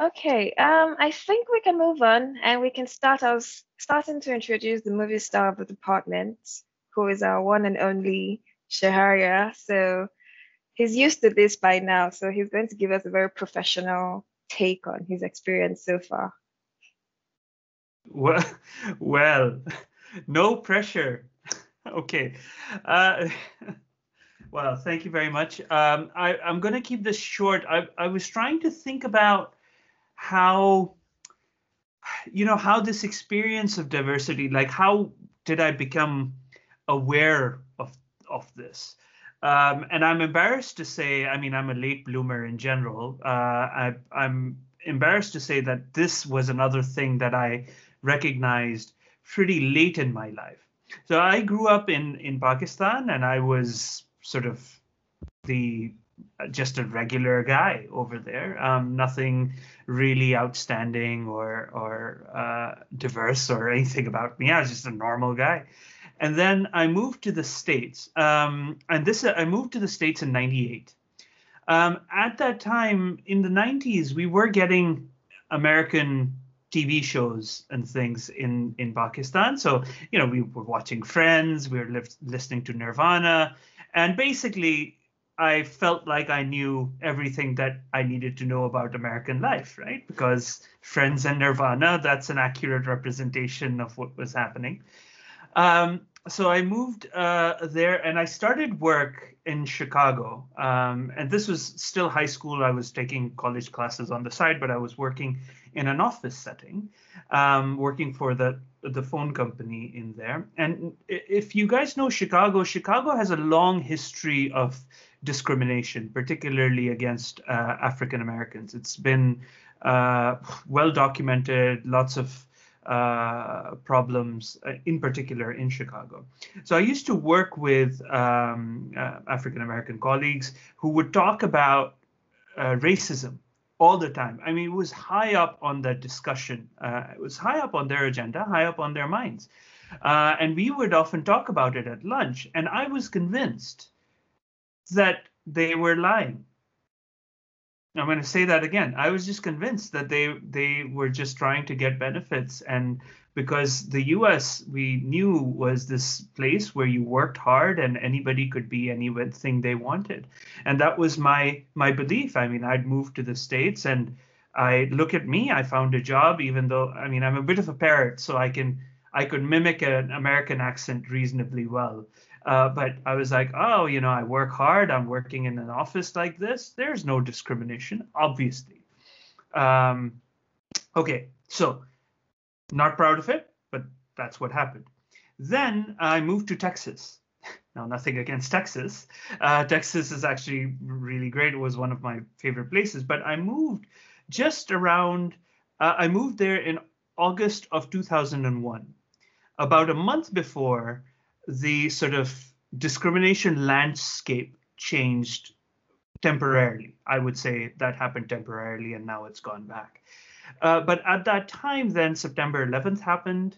Okay, um, I think we can move on and we can start. Was starting to introduce the movie star of the department, who is our one and only Shaharya. So he's used to this by now. So he's going to give us a very professional take on his experience so far. Well, well, no pressure. okay. Uh, well, thank you very much. Um, I, I'm going to keep this short. I, I was trying to think about how you know how this experience of diversity like how did i become aware of of this? Um, and i'm embarrassed to say i mean i'm a late bloomer in general. Uh, I, i'm embarrassed to say that this was another thing that i recognized pretty late in my life. So i grew up in in pakistan and i was sort of the just a regular guy over there. Um, nothing really outstanding or or uh, diverse or anything about me. I was just a normal guy. And then I moved to the states. Um, and this I moved to the states in '98. Um, at that time in the '90s, we were getting American TV shows and things in in Pakistan. So you know we were watching Friends, we were li- listening to Nirvana, and basically I felt like I knew everything that I needed to know about American life, right? Because Friends and Nirvana, that's an accurate representation of what was happening. Um, so I moved uh, there and I started work in Chicago. Um, and this was still high school. I was taking college classes on the side, but I was working in an office setting, um, working for the the phone company in there. And if you guys know Chicago, Chicago has a long history of discrimination, particularly against uh, African Americans. It's been uh, well documented, lots of uh, problems, uh, in particular in Chicago. So I used to work with um, uh, African American colleagues who would talk about uh, racism all the time. I mean, it was high up on the discussion. it was high up on their agenda, high up on their minds. and we would often talk about it at lunch. And I was convinced that they were lying. I'm going to say that again. I was just convinced that they they were just trying to get benefits, and because the U.S. we knew was this place where you worked hard and anybody could be anything they wanted, and that was my my belief. I mean, I'd moved to the states, and I look at me. I found a job, even though I mean I'm a bit of a parrot, so I can I could mimic an American accent reasonably well. Uh, but I was like, oh, you know, I work hard. I'm working in an office like this. There's no discrimination, obviously. Um, okay, so not proud of it, but that's what happened. Then I moved to Texas. Now, nothing against Texas. Uh, Texas is actually really great. It was one of my favorite places. But I moved just around, uh, I moved there in August of 2001. About a month before, the sort of discrimination landscape changed temporarily. I would say that happened temporarily and now it's gone back. Uh, but at that time, then September 11th happened.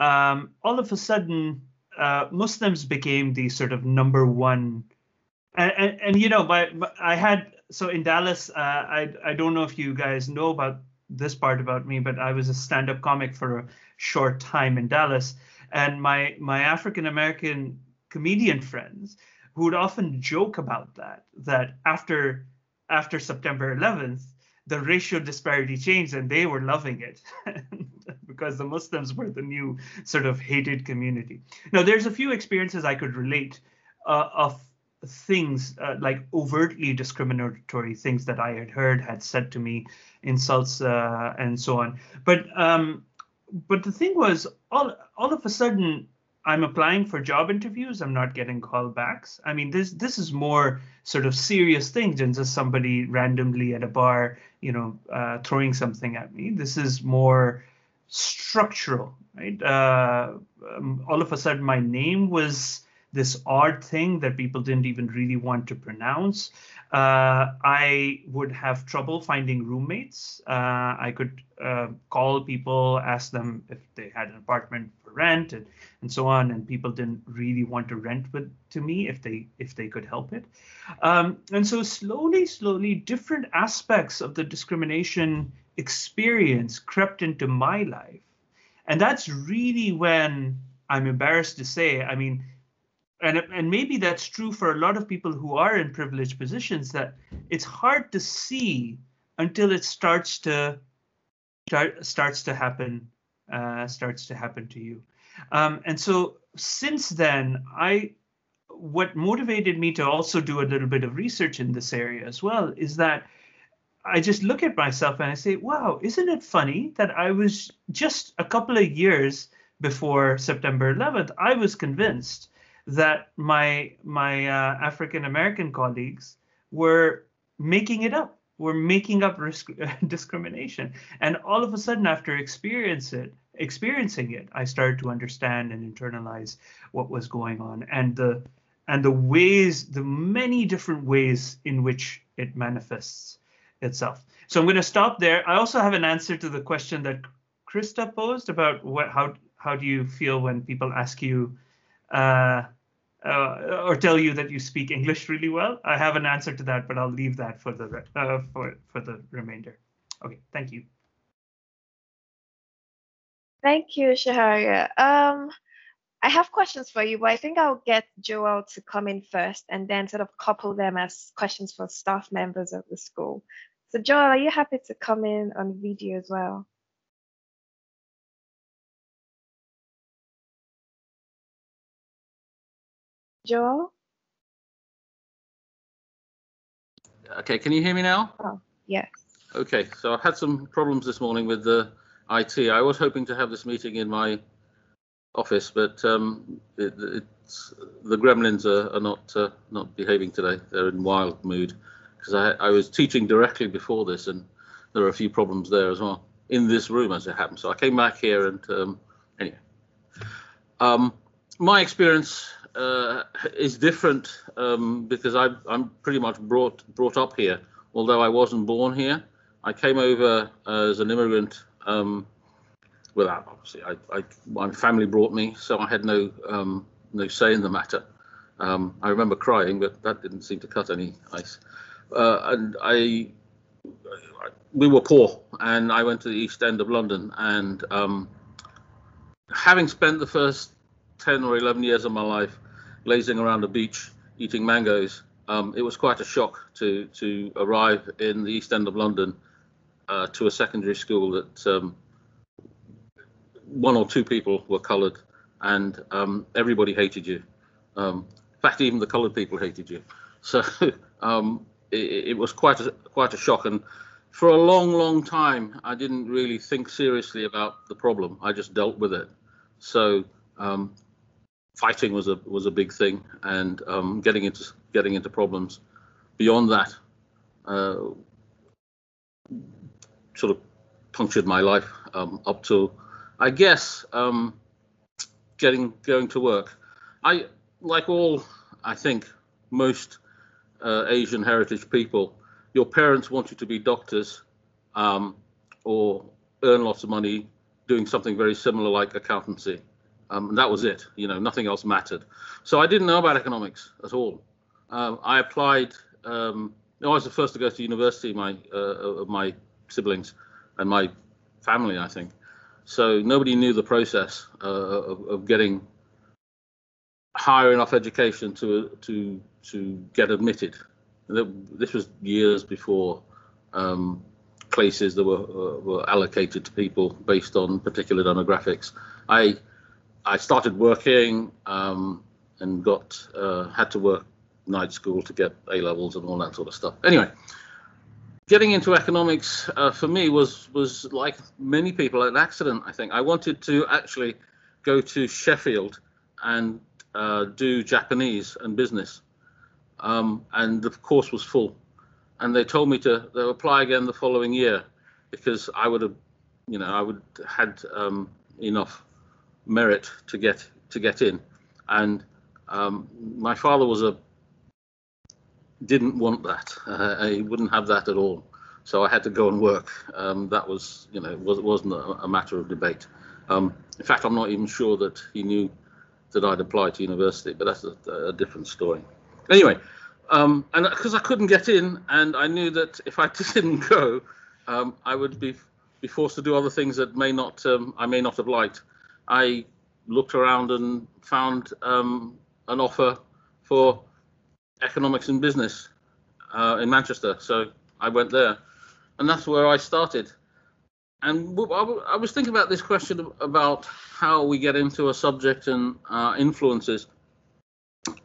Um, all of a sudden, uh, Muslims became the sort of number one. And, and, and you know, my, my, I had so in Dallas. Uh, I I don't know if you guys know about this part about me, but I was a stand-up comic for a short time in Dallas, and my my African American comedian friends who would often joke about that that after after September 11th the racial disparity changed and they were loving it because the Muslims were the new sort of hated community. Now, there's a few experiences I could relate uh, of things uh, like overtly discriminatory things that I had heard, had said to me, insults, uh, and so on. But um, but the thing was, all all of a sudden, I'm applying for job interviews. I'm not getting callbacks. I mean, this this is more sort of serious things than just somebody randomly at a bar, you know, uh, throwing something at me. This is more structural, right? Uh, um, all of a sudden, my name was this odd thing that people didn't even really want to pronounce. Uh, I would have trouble finding roommates. Uh, I could uh, call people, ask them if they had an apartment for rent, and, and so on. And people didn't really want to rent with to me if they if they could help it. Um, and so slowly, slowly, different aspects of the discrimination experience crept into my life. And that's really when I'm embarrassed to say, I mean, and, and maybe that's true for a lot of people who are in privileged positions that it's hard to see until it starts to start, starts to happen uh, starts to happen to you. Um, and so since then i what motivated me to also do a little bit of research in this area as well is that I just look at myself and I say, wow, isn't it funny that I was just a couple of years before September 11th, I was convinced that my my uh, African American colleagues were making it up, were making up risk, discrimination, and all of a sudden, after experience it, experiencing it, I started to understand and internalize what was going on and the and the ways, the many different ways in which it manifests itself. So I'm going to stop there. I also have an answer to the question that Krista posed about what how how do you feel when people ask you uh, uh, or tell you that you speak English really well. I have an answer to that, but I'll leave that for the uh, for for the remainder. Okay, thank you. Thank you, Shaharya. Um, I have questions for you, but I think I'll get Joel to come in first and then sort of couple them as questions for staff members of the school. So Joel, are you happy to come in on video as well? Joel? Okay, can you hear me now? Oh, yes. Okay, so I've had some problems this morning with the IT. I was hoping to have this meeting in my office, but um, it, it's the gremlins are, are not uh, not behaving today. They're in wild mood because I, I was teaching directly before this, and there are a few problems there as well in this room as it happens. So I came back here, and um, anyway, um, my experience uh, is different um, because I, I'm pretty much brought brought up here, although I wasn't born here. I came over as an immigrant um, without obviously I, I, my family brought me, so I had no um, no say in the matter. Um, I remember crying, but that didn't seem to cut any ice. Uh, and I, we were poor, and I went to the East End of London, and um, having spent the first 10 or 11 years of my life lazing around the beach eating mangoes, um, it was quite a shock to to arrive in the East End of London uh, to a secondary school that um, one or two people were coloured, and um, everybody hated you. Um, in fact, even the coloured people hated you. So um, it, it, was quite a quite a shock, and for a long, long time, I didn't really think seriously about the problem. I just dealt with it. So um, fighting was a was a big thing, and um, getting into getting into problems beyond that uh, sort of punctured my life um, up to I guess um, getting going to work. I like all I think most uh, Asian heritage people. Your parents want you to be doctors um, or earn lots of money doing something very similar like accountancy. Um, and that was it. You know, nothing else mattered. So I didn't know about economics at all. Um, I applied. Um, I was the first to go to university. My uh, my siblings and my family, I think. So nobody knew the process uh, of, of, getting higher enough education to to to get admitted. This was years before um, places that were uh, were allocated to people based on particular demographics. I I started working um, and got uh, had to work night school to get A levels and all that sort of stuff. Anyway, getting into economics uh, for me was was like many people an accident. I think I wanted to actually go to Sheffield and uh, do Japanese and business, um, and the course was full, and they told me to, apply again the following year because I would have, you know, I would had um, enough merit to get to get in, and um, my father was a didn't want that. Uh, I wouldn't have that at all. So I had to go and work. Um, that was, you know, was, wasn't a, matter of debate. Um, in fact, I'm not even sure that he knew that I'd applied to university, but that's a, a different story. Anyway, um, and because I couldn't get in, and I knew that if I didn't go, um, I would be be forced to do other things that may not um, I may not have liked. I looked around and found um, an offer for economics and business uh, in Manchester, so I went there, and that's where I started. And I was thinking about this question about how we get into a subject and uh, influences.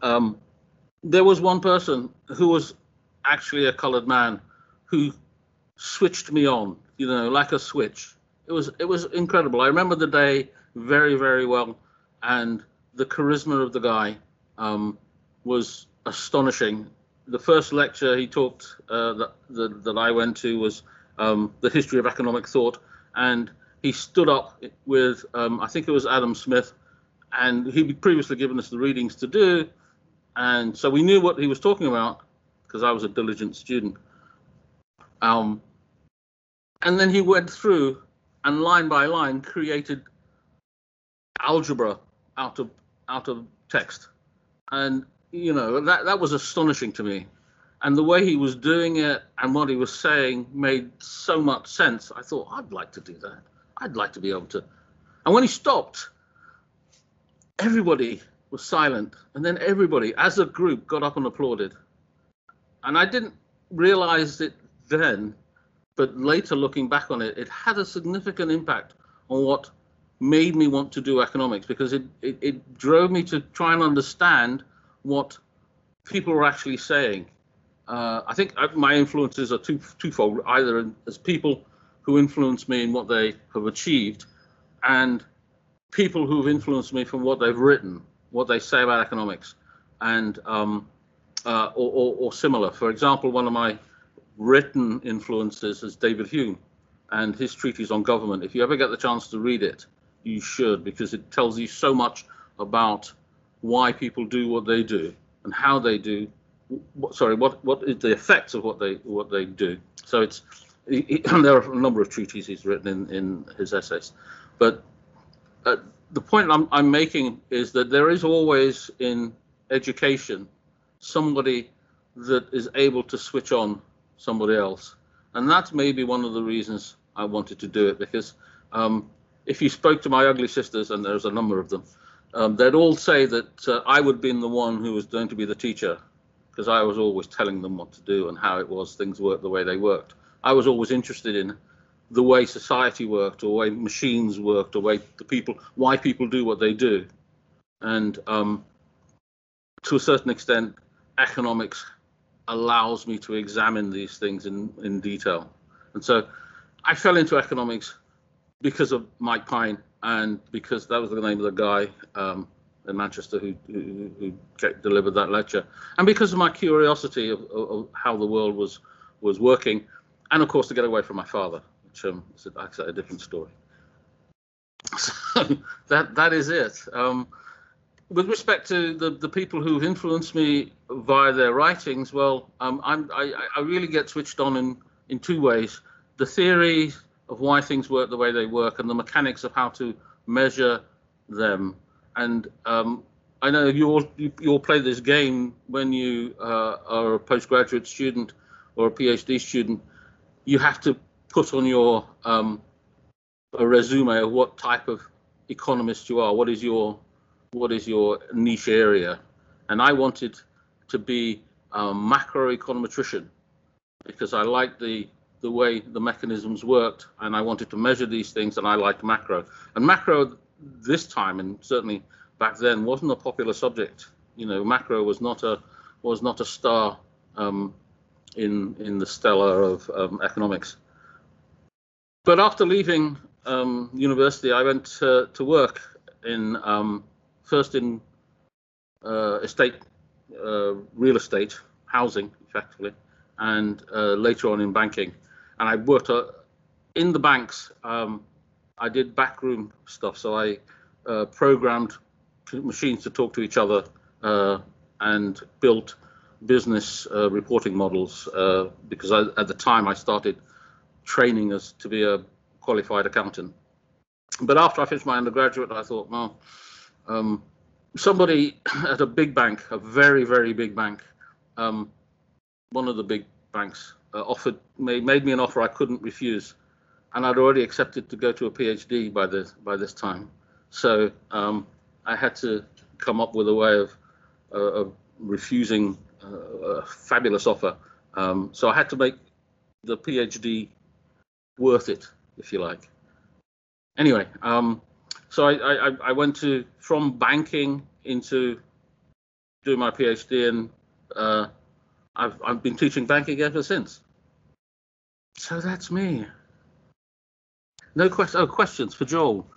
Um, there was one person who was actually a coloured man who switched me on, you know, like a switch. It was it was incredible. I remember the day very very well, and the charisma of the guy um, was astonishing. The first lecture he talked uh, that, that, that I went to was um, the history of economic thought, and he stood up with um, I think it was Adam Smith, and he'd previously given us the readings to do, and so we knew what he was talking about because I was a diligent student. Um, and then he went through and line by line created algebra out of out of text, and you know that that was astonishing to me. And the way he was doing it and what he was saying made so much sense. I thought I'd like to do that. I'd like to be able to. And when he stopped, everybody was silent, and then everybody, as a group, got up and applauded. And I didn't realize it then, but later looking back on it, it had a significant impact on what made me want to do economics because it, it, it drove me to try and understand what people were actually saying. Uh, I think my influences are two, twofold either as people who influence me in what they have achieved and people who've influenced me from what they've written what they say about economics, and um, uh, or, or, or, similar. For example, one of my written influences is David Hume and his treatise on government. If you ever get the chance to read it, you should because it tells you so much about why people do what they do and how they do. Sorry, what what is the effects of what they what they do? So it's it, there are a number of treatises written in in his essays, but uh, the point I'm, I'm making is that there is always in education somebody that is able to switch on somebody else. And that's maybe one of the reasons I wanted to do it because um, if you spoke to my ugly sisters, and there's a number of them, um, they'd all say that uh, I would be the one who was going to be the teacher because I was always telling them what to do and how it was things worked the way they worked. I was always interested in the way society worked, or way machines worked, or way the people, why people do what they do, and um, to a certain extent, economics allows me to examine these things in in detail, and so I fell into economics because of Mike Pine and because that was the name of the guy um, in Manchester who, who, who, delivered that lecture, and because of my curiosity of, of, how the world was was working, and of course to get away from my father which um, is a, a different story. So that that is it. Um, with respect to the, the people who've influenced me via their writings, well, um, i I, really get switched on in, in two ways. The theory of why things work the way they work and the mechanics of how to measure them. And um, I know you all, you, you, all play this game when you uh, are a postgraduate student or a PhD student. You have to put on your um, a resume of what type of economist you are. What is your what is your niche area? And I wanted to be a macroeconometrician because I like the the way the mechanisms worked, and I wanted to measure these things, and I liked macro. And macro this time, and certainly back then, wasn't a popular subject. You know, macro was not a was not a star um, in in the stellar of um, economics. But after leaving um, university, I went to, to work in um, first in uh, estate, uh, real estate, housing, effectively, and uh, later on in banking. And I worked uh, in the banks. Um, I did backroom stuff, so I uh, programmed machines to talk to each other uh, and built business reporting models because I, at the time I started training us to be a qualified accountant. But after I finished my undergraduate, I thought, well, um, somebody at a big bank, a very, very big bank, um, one of the big banks uh, offered made, made me an offer I couldn't refuse, and I'd already accepted to go to a PhD by this by this time. So um, I had to come up with a way of, uh, of refusing uh, a fabulous offer. Um, so I had to make the PhD worth it, if you like. Anyway, um, so I, I, I, went to from banking into doing my PhD, and uh, I've I've been teaching banking ever since. So that's me. No question. Oh, questions for Joel.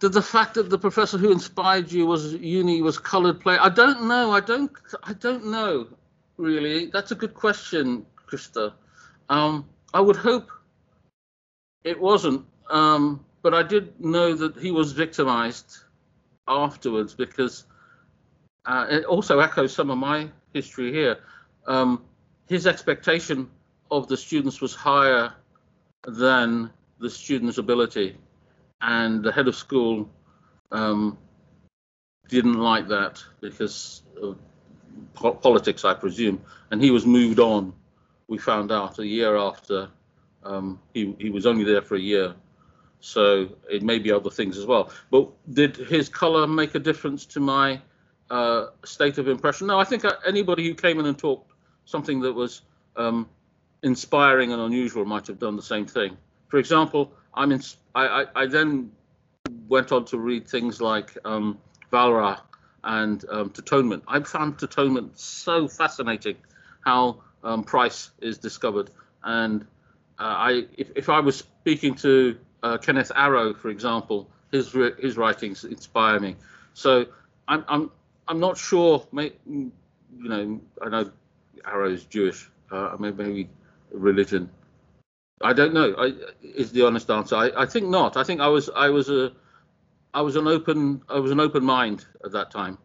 Did the fact that the professor who inspired you was uni was coloured play? I don't know. I don't. I don't know. Really, that's a good question, Krista. Um, I would hope it wasn't, um, but I did know that he was victimized afterwards because uh, it also echoes some of my history here. Um, his expectation of the students was higher than the students' ability, and the head of school um, didn't like that because of po- politics, I presume, and he was moved on. We found out a year after um, he he was only there for a year, so it may be other things as well. But did his color make a difference to my uh, state of impression? No, I think uh, anybody who came in and talked something that was um, inspiring and unusual might have done the same thing. For example, I'm in, I, I, I then went on to read things like um, Walras and um. I found Tâtonnement so fascinating, how um, Price is discovered. And uh, I, if, if I was speaking to uh, Kenneth Arrow, for example, his his writings inspire me. So I'm I'm I'm not sure. you know, I know Arrow's Jewish. Uh, maybe religion. I don't know. I, is the honest answer. I, I think not. I think I was I was a I was an open I was an open mind at that time.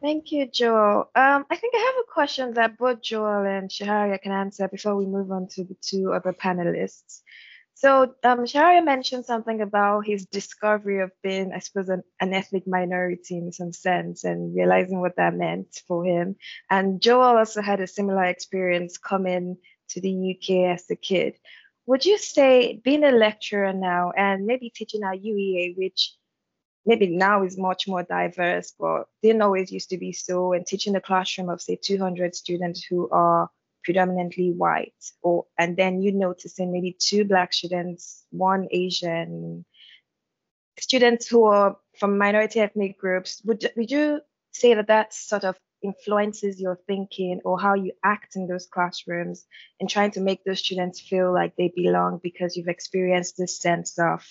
Thank you, Joel. Um, I think I have a question that both Joel and Shaharia can answer before we move on to the two other panelists. So um, Shaharia mentioned something about his discovery of being, I suppose, an, an, ethnic minority in some sense and realizing what that meant for him. And Joel also had a similar experience coming to the UK as a kid. Would you say being a lecturer now and maybe teaching at UEA, which maybe now is much more diverse, but didn't always used to be so, and teaching a classroom of say 200 students who are predominantly white, or and then you noticing maybe two black students, one Asian, students who are from minority ethnic groups, would would you say that that sort of influences your thinking or how you act in those classrooms and trying to make those students feel like they belong because you've experienced this sense of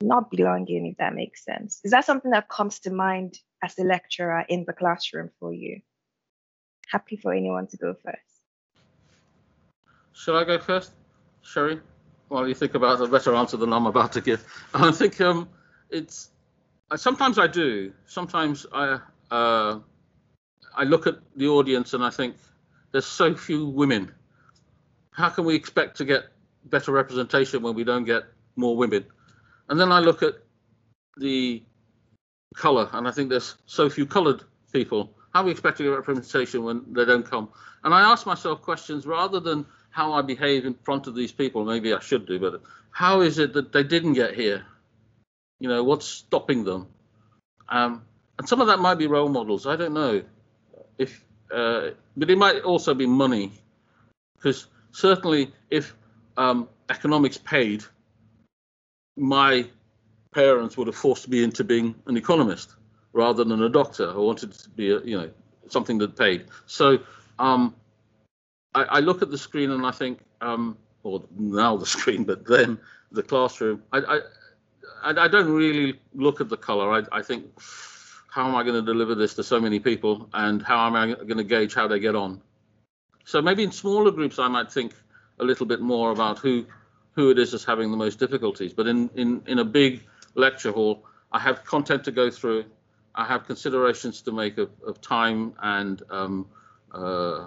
not belonging, if that makes sense. Is that something that comes to mind as a lecturer in the classroom for you? Happy for anyone to go first. Shall I go first, Sherry? While you think about a better answer than I'm about to give, I think um, it's sometimes I do. Sometimes I uh, I look at the audience and I think there's so few women. How can we expect to get better representation when we don't get more women? And then I look at the color and I think there's so few colored people. How are we expecting a representation when they don't come? And I ask myself questions rather than how I behave in front of these people. Maybe I should do, but how is it that they didn't get here? You know, what's stopping them? Um, and some of that might be role models. I don't know if, uh, but it might also be money, because certainly if um, economics paid, my parents would have forced me into being an economist rather than a doctor. I wanted to be, a, you know, something that paid. So um, I, I, look at the screen and I think, um, or now the screen, but then the classroom. I, I, I don't really look at the color. I, I think, how am I going to deliver this to so many people, and how am I going to gauge how they get on? So maybe in smaller groups, I might think a little bit more about who who it is that's having the most difficulties. But in in in a big lecture hall, I have content to go through. I have considerations to make of, of time and um, uh,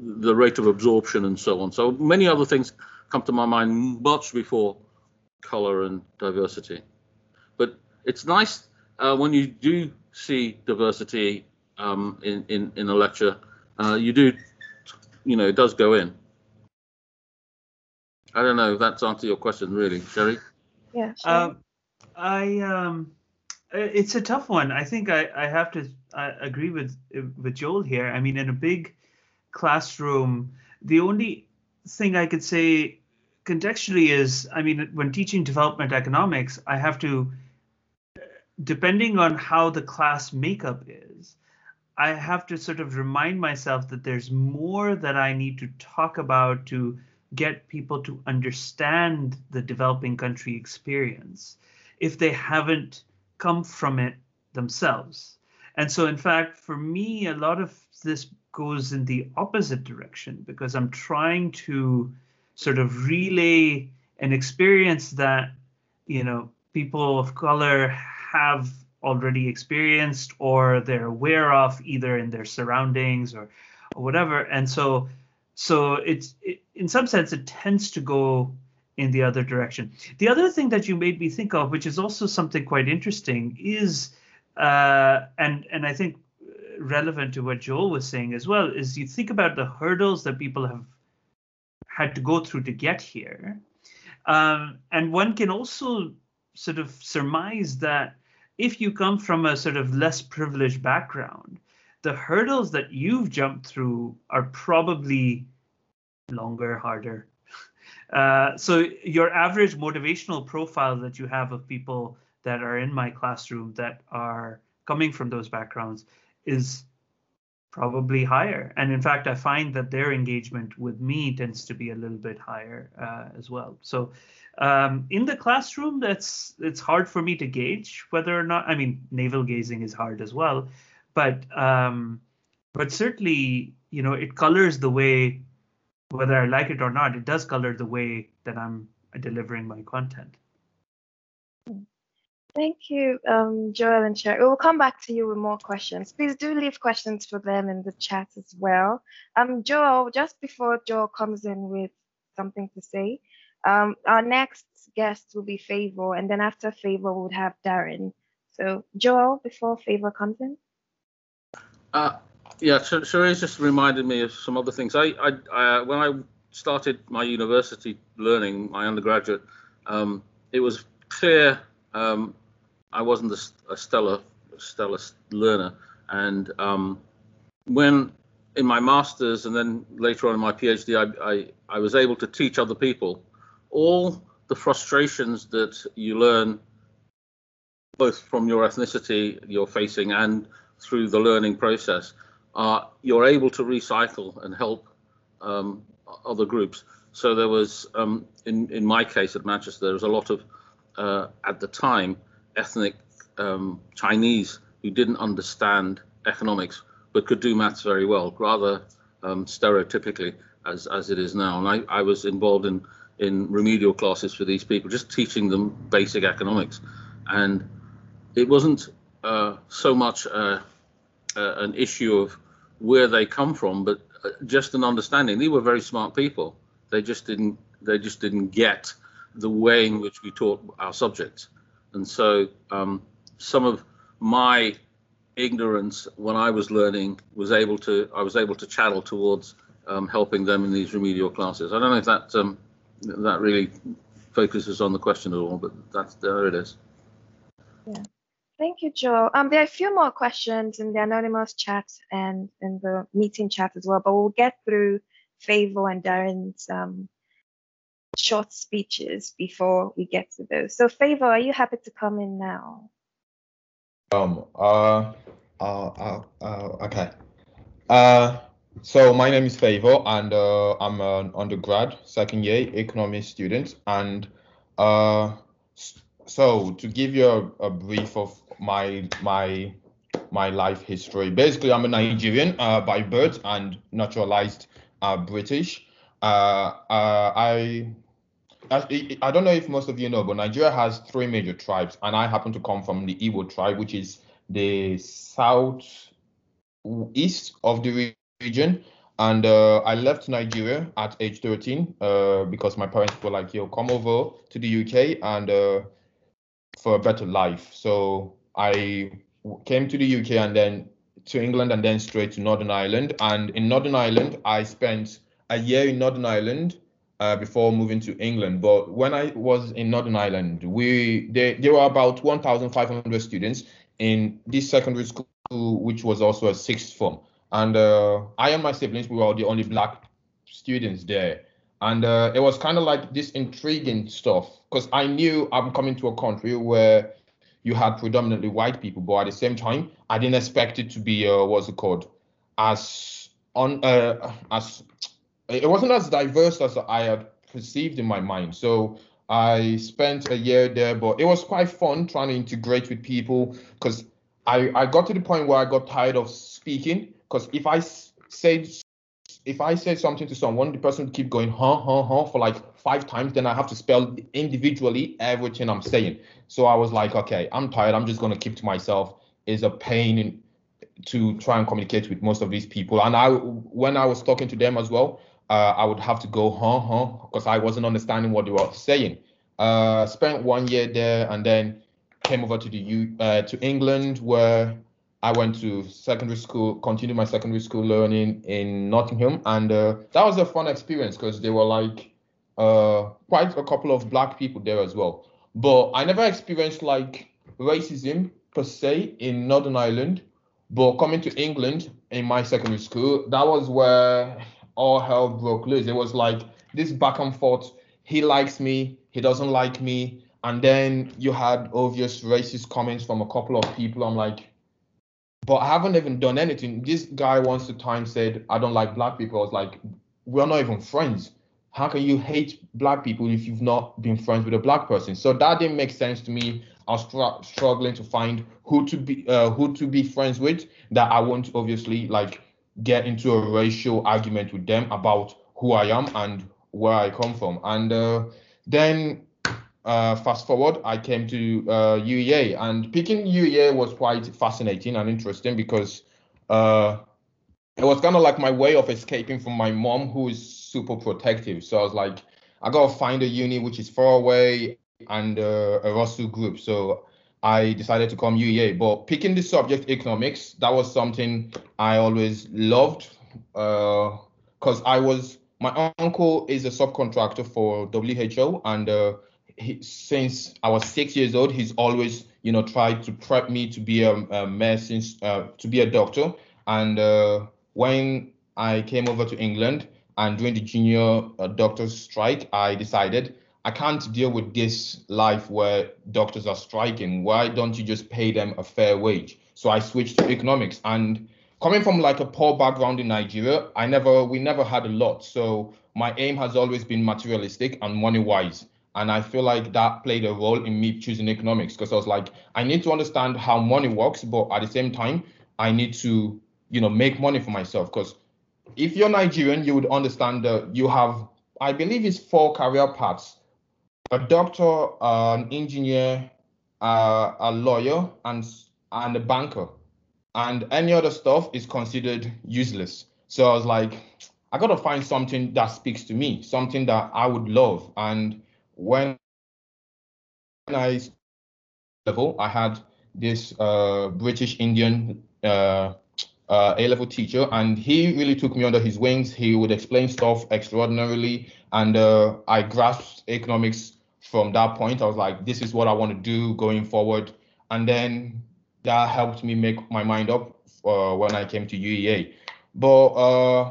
the rate of absorption and so on. So many other things come to my mind much before color and diversity. But it's nice uh, when you do see diversity um, in, in, in a lecture, uh, you do you know, it does go in. I don't know if that's answered your question, really, Sherry. Yeah. Sure. Um, I um, it's a tough one. I think I, I have to I agree with with Joel here. I mean, in a big classroom, the only thing I could say contextually is, I mean, when teaching development economics, I have to, depending on how the class makeup is, I have to sort of remind myself that there's more that I need to talk about to get people to understand the developing country experience if they haven't come from it themselves. And so, in fact, for me, a lot of this goes in the opposite direction because I'm trying to sort of relay an experience that, you know, people of color have already experienced or they're aware of either in their surroundings or, or whatever. And so, so it's it, in some sense it tends to go in the other direction. The other thing that you made me think of, which is also something quite interesting, is uh, and and I think relevant to what Joel was saying as well, is you think about the hurdles that people have had to go through to get here, um, and one can also sort of surmise that if you come from a sort of less privileged background, the hurdles that you've jumped through are probably longer, harder. Uh, so your average motivational profile that you have of people that are in my classroom that are coming from those backgrounds is probably higher. And in fact, I find that their engagement with me tends to be a little bit higher uh, as well. So um, in the classroom, that's it's hard for me to gauge whether or not. I mean, navel gazing is hard as well, but um, but certainly you know it colors the way whether I like it or not. It does color the way that I'm delivering my content. Thank you, um, Joel and Sherry. We'll come back to you with more questions. Please do leave questions for them in the chat as well. Um, Joel, just before Joel comes in with something to say, um, our next guest will be Favor, and then after Favor, we'll have Darren. So, Joel, before Favor comes in. Uh, yeah, Sherry's just reminded me of some other things. I, I, I when I started my university learning, my undergraduate, um, it was clear um, I wasn't a, a, stellar, stellar learner, and um, when in my masters and then later on in my PhD, I, I, I was able to teach other people all the frustrations that you learn both from your ethnicity you're facing and through the learning process uh, you're able to recycle and help um, other groups. So there was, um, in in my case at Manchester, there was a lot of, uh, at the time, ethnic um, Chinese who didn't understand economics but could do maths very well, rather um, stereotypically as as it is now. And I, I was involved in in remedial classes for these people, just teaching them basic economics, and it wasn't uh, so much uh, uh, an issue of where they come from, but uh, just an understanding. They were very smart people. They just didn't they just didn't get the way in which we taught our subjects, and so um, some of my ignorance when I was learning was able to I was able to channel towards um, helping them in these remedial classes. I don't know if that um, that really focuses on the question at all, but that's there it is. Yeah. Thank you, Joe. Um, there are a few more questions in the anonymous chat and in the meeting chat as well, but we'll get through Favor and Darren's um, short speeches before we get to those. So, Favor, are you happy to come in now? Um. Uh. Uh. uh, uh okay. Uh. So my name is Favor, and uh, I'm an undergrad second year economics student, and uh. So to give you a, a brief of my my my life history. Basically, I'm a Nigerian uh, by birth and naturalized uh, British. Uh, uh I, I don't know if most of you know, but Nigeria has three major tribes, and I happen to come from the Igbo tribe, which is the south east of the region. And uh, I left Nigeria at age 13 uh, because my parents were like, "Yo, come over to the UK and for a better life." So I came to the UK and then to England and then straight to Northern Ireland. And in Northern Ireland, I spent a year in Northern Ireland uh, before moving to England. But when I was in Northern Ireland, we there, there were about 1,500 students in this secondary school, which was also a sixth form. And uh, I and my siblings, we were the only black students there. And uh, it was kind of like this intriguing stuff because I knew I'm coming to a country where you had predominantly white people, but at the same time, I didn't expect it to be uh, what's it called, as on uh, as it wasn't as diverse as I had perceived in my mind. So I spent a year there, but it was quite fun trying to integrate with people because I I got to the point where I got tired of speaking because if I said if I say something to someone, the person would keep going huh huh huh for like five times, then I have to spell individually everything I'm saying. So I was like, okay, I'm tired. I'm just gonna keep to myself. It's a pain in, to try and communicate with most of these people. And I, when I was talking to them as well, uh, I would have to go huh huh because I wasn't understanding what they were saying. Uh, spent one year there and then came over to the U uh, to England where I went to secondary school, continued my secondary school learning in Nottingham, and uh, that was a fun experience because there were like uh, quite a couple of black people there as well. But I never experienced like racism per se in Northern Ireland. But coming to England in my secondary school, that was where all hell broke loose. It was like this back and forth. He likes me, he doesn't like me, and then you had obvious racist comments from a couple of people. I'm like, but I haven't even done anything. This guy once the time said, I don't like black people. I was like, we're not even friends. How can you hate black people if you've not been friends with a black person? So that didn't make sense to me. I was str- struggling to find who to be uh, who to be friends with that I won't obviously like get into a racial argument with them about who I am and where I come from. And uh, then uh, fast forward, I came to uh, UEA, and picking UEA was quite fascinating and interesting because uh, it was kind of like my way of escaping from my mom, who is super protective. So I was like, I gotta find a uni which is far away and uh, a Russell group. So I decided to come UEA. But picking the subject economics, that was something I always loved because uh, I was my uncle is a subcontractor for WHO and uh, he, since I was six years old, he's always, you know, tried to prep me to be a, a medicine, uh, to be a doctor. And uh, when I came over to England and during the junior uh, doctors strike, I decided I can't deal with this life where doctors are striking. Why don't you just pay them a fair wage? So I switched to economics. And coming from like a poor background in Nigeria, I never, we never had a lot. So my aim has always been materialistic and money wise. And I feel like that played a role in me choosing economics because I was like, I need to understand how money works, but at the same time, I need to, you know, make money for myself. Because if you're Nigerian, you would understand that you have, I believe, it's four career paths: a doctor, uh, an engineer, uh, a lawyer, and and a banker. And any other stuff is considered useless. So I was like, I gotta find something that speaks to me, something that I would love. And when I level, I had this uh, British Indian uh, uh, A level teacher, and he really took me under his wings. He would explain stuff extraordinarily, and uh, I grasped economics from that point. I was like, this is what I want to do going forward, and then that helped me make my mind up uh, when I came to UEA. But uh,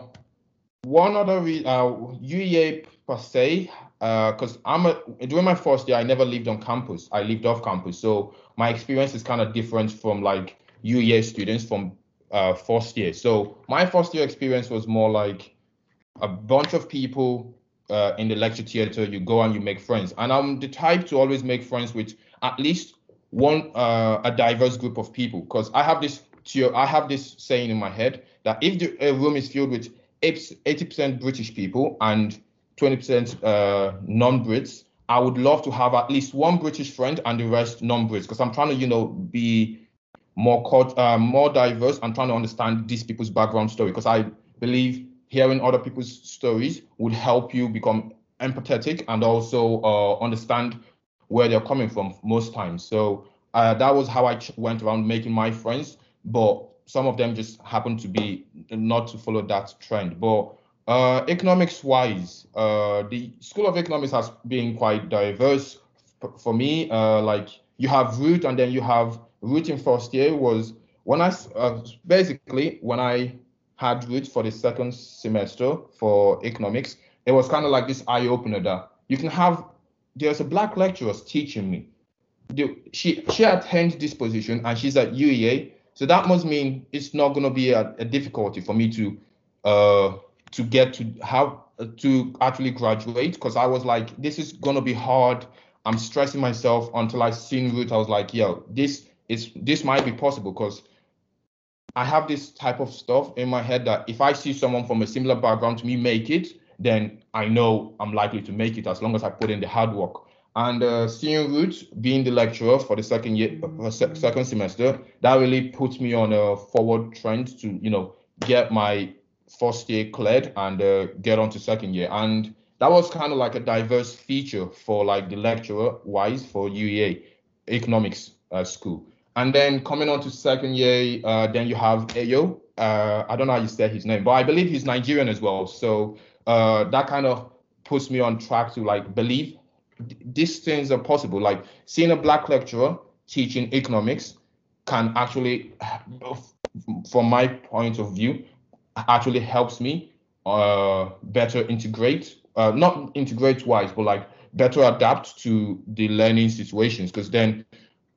one other re- UEA per se because uh, I'm a, during my first year, I never lived on campus. I lived off campus, so my experience is kind of different from like UEA students from uh, first year. So my first year experience was more like a bunch of people uh, in the lecture theater. You go and you make friends, and I'm the type to always make friends with at least one uh, a diverse group of people. Because I have this I have this saying in my head that if the room is filled with 80% British people and 20% uh, non-Brits. I would love to have at least one British friend and the rest non-Brits because I'm trying to, you know, be more uh, more diverse and trying to understand these people's background story because I believe hearing other people's stories would help you become empathetic and also uh, understand where they're coming from most times. So uh, that was how I ch- went around making my friends. But some of them just happened to be not to follow that trend. But uh, economics wise, uh, the School of Economics has been quite diverse for me. Uh, like you have root and then you have root in first year was when I uh, basically when I had root for the second semester for economics, it was kind of like this eye opener that you can have. There's a black lecturer teaching me. The, she she attained this position and she's at UEA, so that must mean it's not going to be a, a difficulty for me to uh to get to have to actually graduate because I was like, this is gonna be hard. I'm stressing myself until I seen root. I was like, yo, this is this might be possible because I have this type of stuff in my head that if I see someone from a similar background to me make it, then I know I'm likely to make it as long as I put in the hard work. And uh, seeing Root being the lecturer for the second year, second semester, that really puts me on a forward trend to, you know, get my first year cleared and uh, get on to second year. And that was kind of like a diverse feature for like the lecturer wise for UEA economics uh, school. And then coming on to second year, uh, then you have Ayo. Uh, I don't know how you say his name, but I believe he's Nigerian as well. So uh, that kind of puts me on track to like believe these things are possible. Like seeing a black lecturer teaching economics can actually, from my point of view, actually helps me uh, better integrate, uh, not integrate wise, but like better adapt to the learning situations. Because then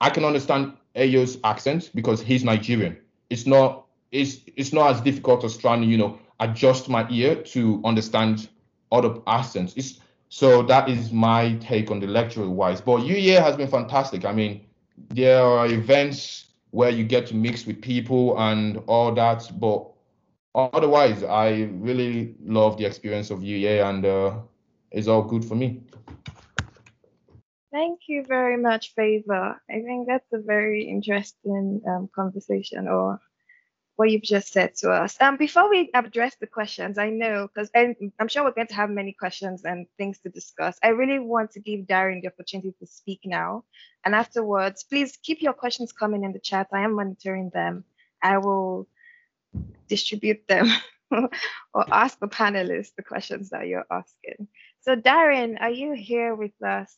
I can understand Ayo's accent because he's Nigerian. It's not it's it's not as difficult as trying to you know adjust my ear to understand other accents. It's so that is my take on the lecture wise. But UEA has been fantastic. I mean, there are events where you get to mix with people and all that, but otherwise, I really love the experience of UEA, and uh, it's all good for me. Thank you very much, Favor. I think that's a very interesting um, conversation or what you've just said to us. Um, before we address the questions, I know because I'm sure we're going to have many questions and things to discuss. I really want to give Darren the opportunity to speak now. And afterwards, please keep your questions coming in the chat. I am monitoring them. I will distribute them or ask the panelists the questions that you're asking. So Darren, are you here with us?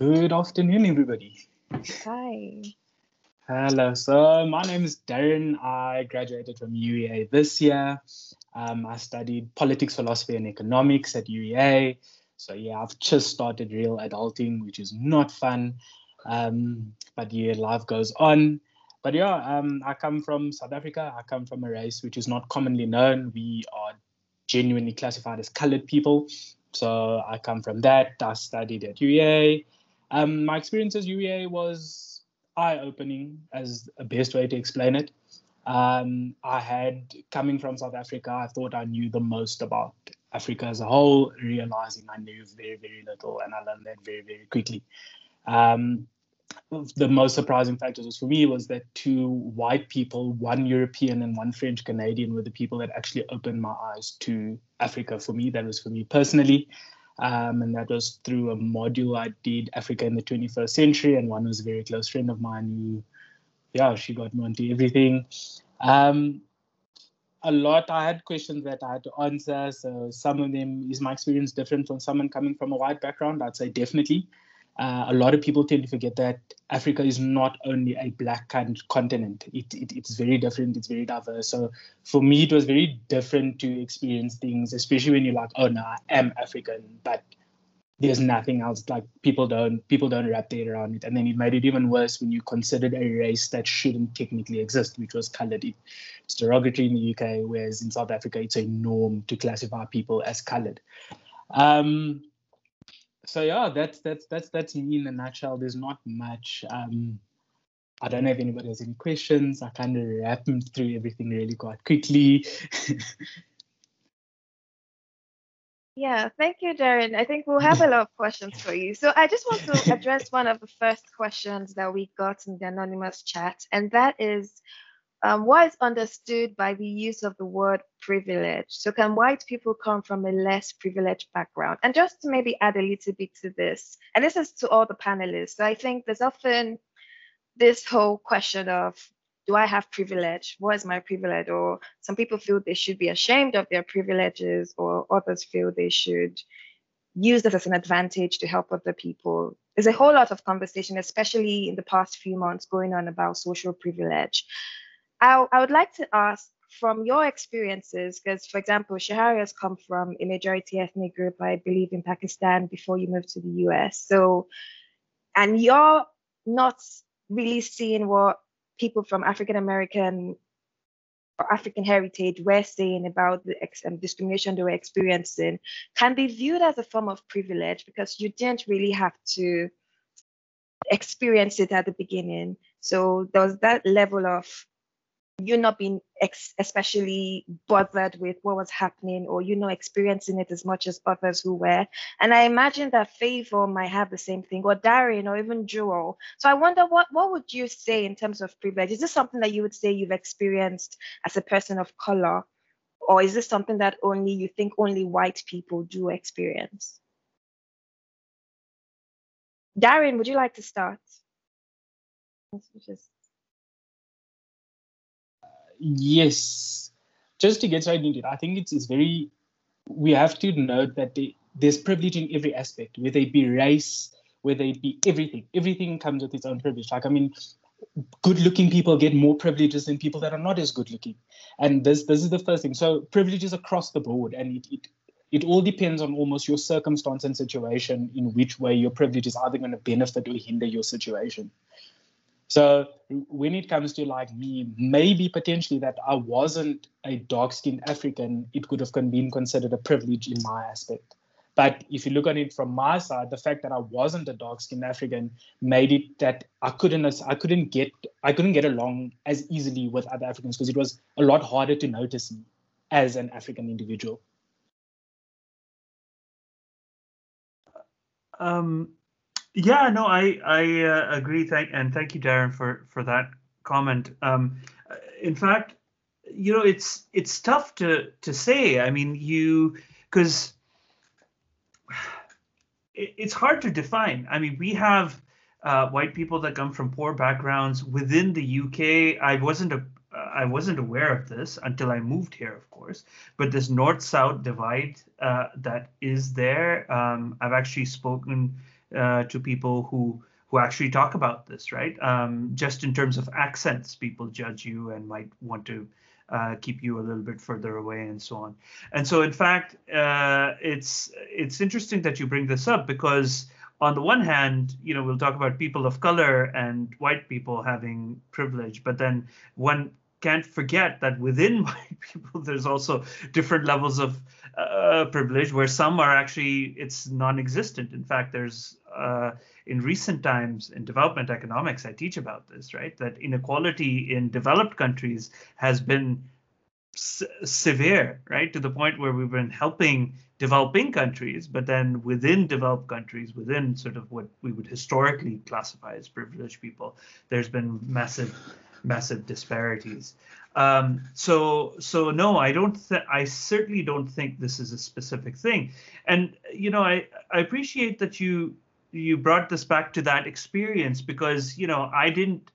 Good afternoon, everybody. Hi. Hello. So my name is Darren. I graduated from UEA this year. Um, I studied politics, philosophy, and economics at UEA. So yeah, I've just started real adulting, which is not fun. Um, but yeah, life goes on but yeah, um, I come from South Africa. I come from a race which is not commonly known. We are genuinely classified as colored people. So I come from that. I studied at UEA. Um, my experience as UEA was eye-opening, as a best way to explain it. Um, I had coming from South Africa, I thought I knew the most about Africa as a whole, realizing I knew very, very little, and I learned that very, very quickly. Um, the most surprising factors was for me was that two white people, one European and one French Canadian, were the people that actually opened my eyes to Africa for me. That was for me personally. Um, and that was through a module I did, Africa in the 21st Century. And one was a very close friend of mine who, yeah, she got me onto everything. Um, a lot, I had questions that I had to answer. So some of them, is my experience different from someone coming from a white background? I'd say definitely. Uh, a lot of people tend to forget that Africa is not only a black continent. It, it, it's very different. It's very diverse. So for me, it was very different to experience things, especially when you're like, oh no, I am African, but there's nothing else. Like people don't people don't wrap their head around it. And then it made it even worse when you considered a race that shouldn't technically exist, which was colored. It, it's derogatory in the UK, whereas in South Africa, it's a norm to classify people as colored. Um, so yeah, that's that's that's that's me in a nutshell. There's not much. Um, I don't know if anybody has any questions. I kind of wrap through everything really quite quickly. yeah, thank you, Darren. I think we'll have a lot of questions for you. So I just want to address one of the first questions that we got in the anonymous chat, and that is um, what is understood by the use of the word privilege? So, can white people come from a less privileged background? And just to maybe add a little bit to this, and this is to all the panelists. So, I think there's often this whole question of do I have privilege? What is my privilege? Or some people feel they should be ashamed of their privileges, or others feel they should use this as an advantage to help other people. There's a whole lot of conversation, especially in the past few months, going on about social privilege. I, I would like to ask from your experiences, because for example, Shahari has come from a majority ethnic group, I believe, in Pakistan before you moved to the US. So, and you're not really seeing what people from African American or African heritage were saying about the um, discrimination they were experiencing can be viewed as a form of privilege because you didn't really have to experience it at the beginning. So there was that level of you not being ex- especially bothered with what was happening or you know experiencing it as much as others who were. And i imagine that favor might have the same thing or Darren or even Joel so i wonder what what would you say in terms of privilege? Is this something that you would say you've experienced as a person of color? Or is this something that only you think only white people do experience? Darren, would you like to start? Just yes, just to get right into it, I think it's, it's very, we have to note that they, there's privilege in every aspect, whether it be race, whether it be everything. Everything comes with its own privilege. Like, I mean, good looking people get more privileges than people that are not as good looking. And this this is the first thing. So privileges across the board. And it, it it all depends on almost your circumstance and situation in which way your privilege is either going to benefit or hinder your situation. So when it comes to like me, maybe potentially that I wasn't a dark-skinned African, it could have been considered a privilege in my aspect. But if you look at it from my side, the fact that I wasn't a dark-skinned African made it that I couldn't I couldn't get I couldn't get along as easily with other Africans because it was a lot harder to notice me as an African individual. Um, yeah, no, I I uh, agree. Thank and thank you, Darren, for for that comment. Um, in fact, you know, it's it's tough to to say. I mean, you because it's hard to define. I mean, we have uh, white people that come from poor backgrounds within the UK. I wasn't a I wasn't aware of this until I moved here, of course. But this north-south divide uh, that is there, um, I've actually spoken uh, to people who who actually talk about this, right? Um, just in terms of accents, people judge you and might want to uh, keep you a little bit further away and so on. And so, in fact, uh, it's it's interesting that you bring this up because on the one hand, you know, we'll talk about people of color and white people having privilege, but then one can't forget that within white people, there's also different levels of uh, privilege where some are actually it's non-existent. In fact, there's uh, in recent times in development economics, I teach about this, right? That inequality in developed countries has been severe, right? To the point where we've been helping developing countries, but then within developed countries, within sort of what we would historically classify as privileged people, there's been massive massive disparities. Um, so so no, I don't. Th- I certainly don't think this is a specific thing. And you know, I I appreciate that you you brought this back to that experience because you know I didn't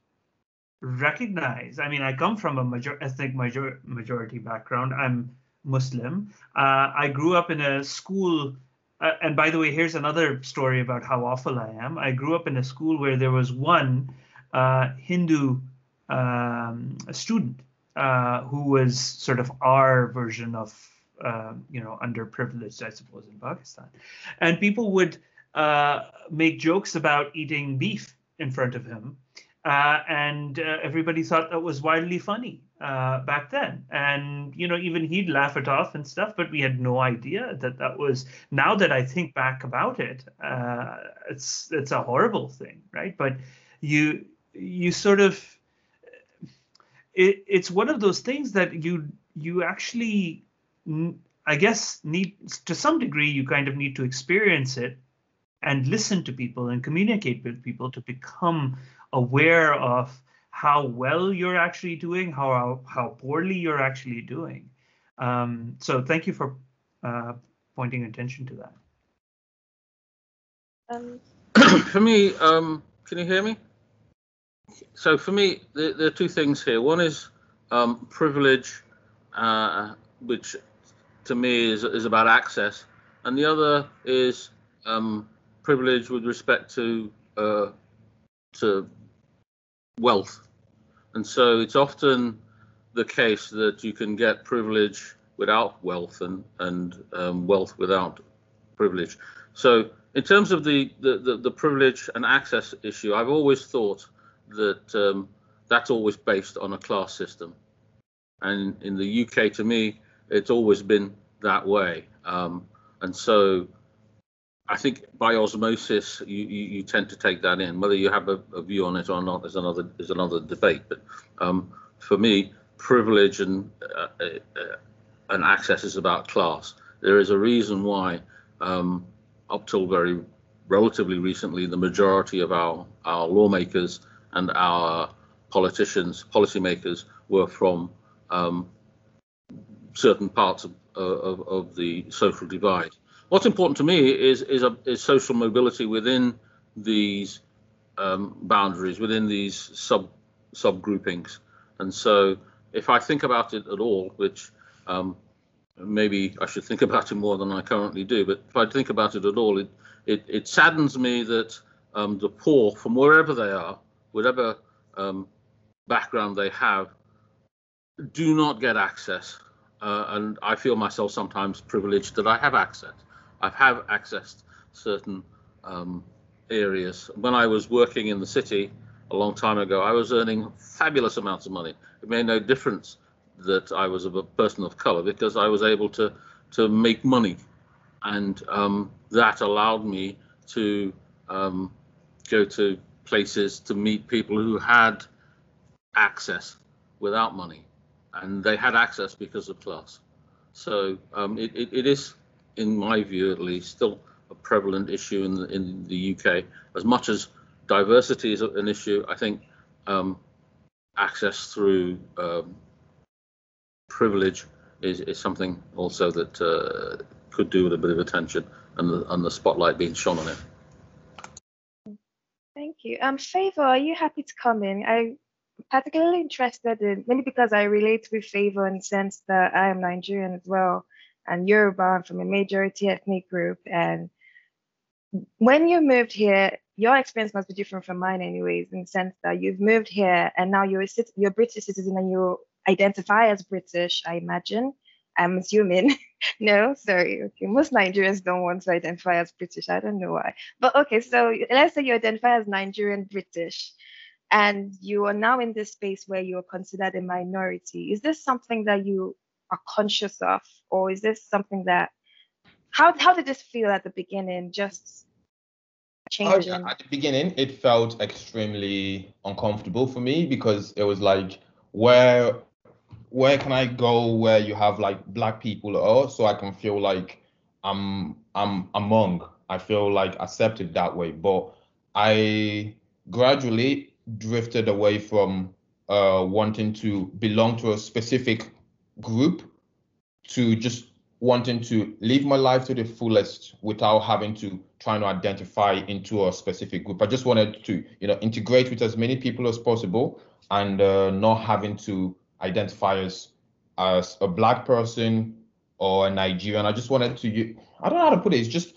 recognize. I mean, I come from a major ethnic major majority background. I'm Muslim. Uh, I grew up in a school. Uh, and by the way, here's another story about how awful I am. I grew up in a school where there was one uh, Hindu um, student uh, who was sort of our version of uh, you know underprivileged, I suppose, in Pakistan, and people would uh, make jokes about eating beef in front of him, uh, and uh, everybody thought that was wildly funny uh, back then, and you know even he'd laugh it off and stuff, but we had no idea that that was. Now that I think back about it, it's it's a horrible thing, right? But you you sort of it, it's one of those things that you you actually i guess need to some degree you kind of need to experience it and listen to people and communicate with people to become aware of how well you're actually doing how how poorly you're actually doing um, so thank you for uh, pointing attention to that um. for me um, can you hear me so for me, there, there, are two things here. One is um, privilege, uh, which to me is is about access, and the other is um, privilege with respect to uh, to wealth. And so it's often the case that you can get privilege without wealth and and um, wealth without privilege. So in terms of the, the, the, the, privilege and access issue, I've always thought that um, that's always based on a class system. And in the UK, to me, it's always been that way. Um, and so I think by osmosis, you, you, you, tend to take that in. Whether you have a, a, view on it or not is another is another debate. But um, for me, privilege and uh, uh, and access is about class. There is a reason why um, up till very relatively recently, the majority of our, our lawmakers and our politicians, policymakers, were from um, certain parts of, of, of, the social divide. What's important to me is is, a, is social mobility within these um, boundaries, within these sub sub groupings. And so, if I think about it at all, which um, maybe I should think about it more than I currently do. But if I think about it at all, it it, it saddens me that um, the poor, from wherever they are, whatever um, background they have, do not get access. Uh, and I feel myself sometimes privileged that I have access. I've have accessed certain um, areas. When I was working in the city a long time ago, I was earning fabulous amounts of money. It made no difference that I was a person of color because I was able to to make money, and um, that allowed me to um, go to places to meet people who had access without money, and they had access because of class. So um, it, it, it is, in my view at least, still a prevalent issue in the, in the UK. As much as diversity is an issue, I think um, access through um, privilege is, is something also that uh, could do with a bit of attention and the, and the spotlight being shone on it. Thank you. Um, Favor, are you happy to come in? I'm particularly interested in, mainly because I relate with Favor in the sense that I am Nigerian as well, and Yoruba, I'm from a majority ethnic group. And when you moved here, your experience must be different from mine, anyways, in the sense that you've moved here and now you're a, you're a British citizen and you identify as British, I imagine. I'm assuming. no, sorry. Okay, most Nigerians don't want to identify as British. I don't know why. But okay, so let's say you identify as Nigerian British and you are now in this space where you're considered a minority. Is this something that you are conscious of, or is this something that how how did this feel at the beginning? Just changing. Oh, at the beginning, it felt extremely uncomfortable for me because it was like where where can I go where you have like black people or so I can feel like I'm I'm among. I feel like accepted that way. But I gradually drifted away from uh, wanting to belong to a specific group to just wanting to live my life to the fullest without having to try to identify into a specific group. I just wanted to, you know, integrate with as many people as possible and uh, not having to identify as as a black person or a Nigerian. I just wanted to I don't know how to put it. It's just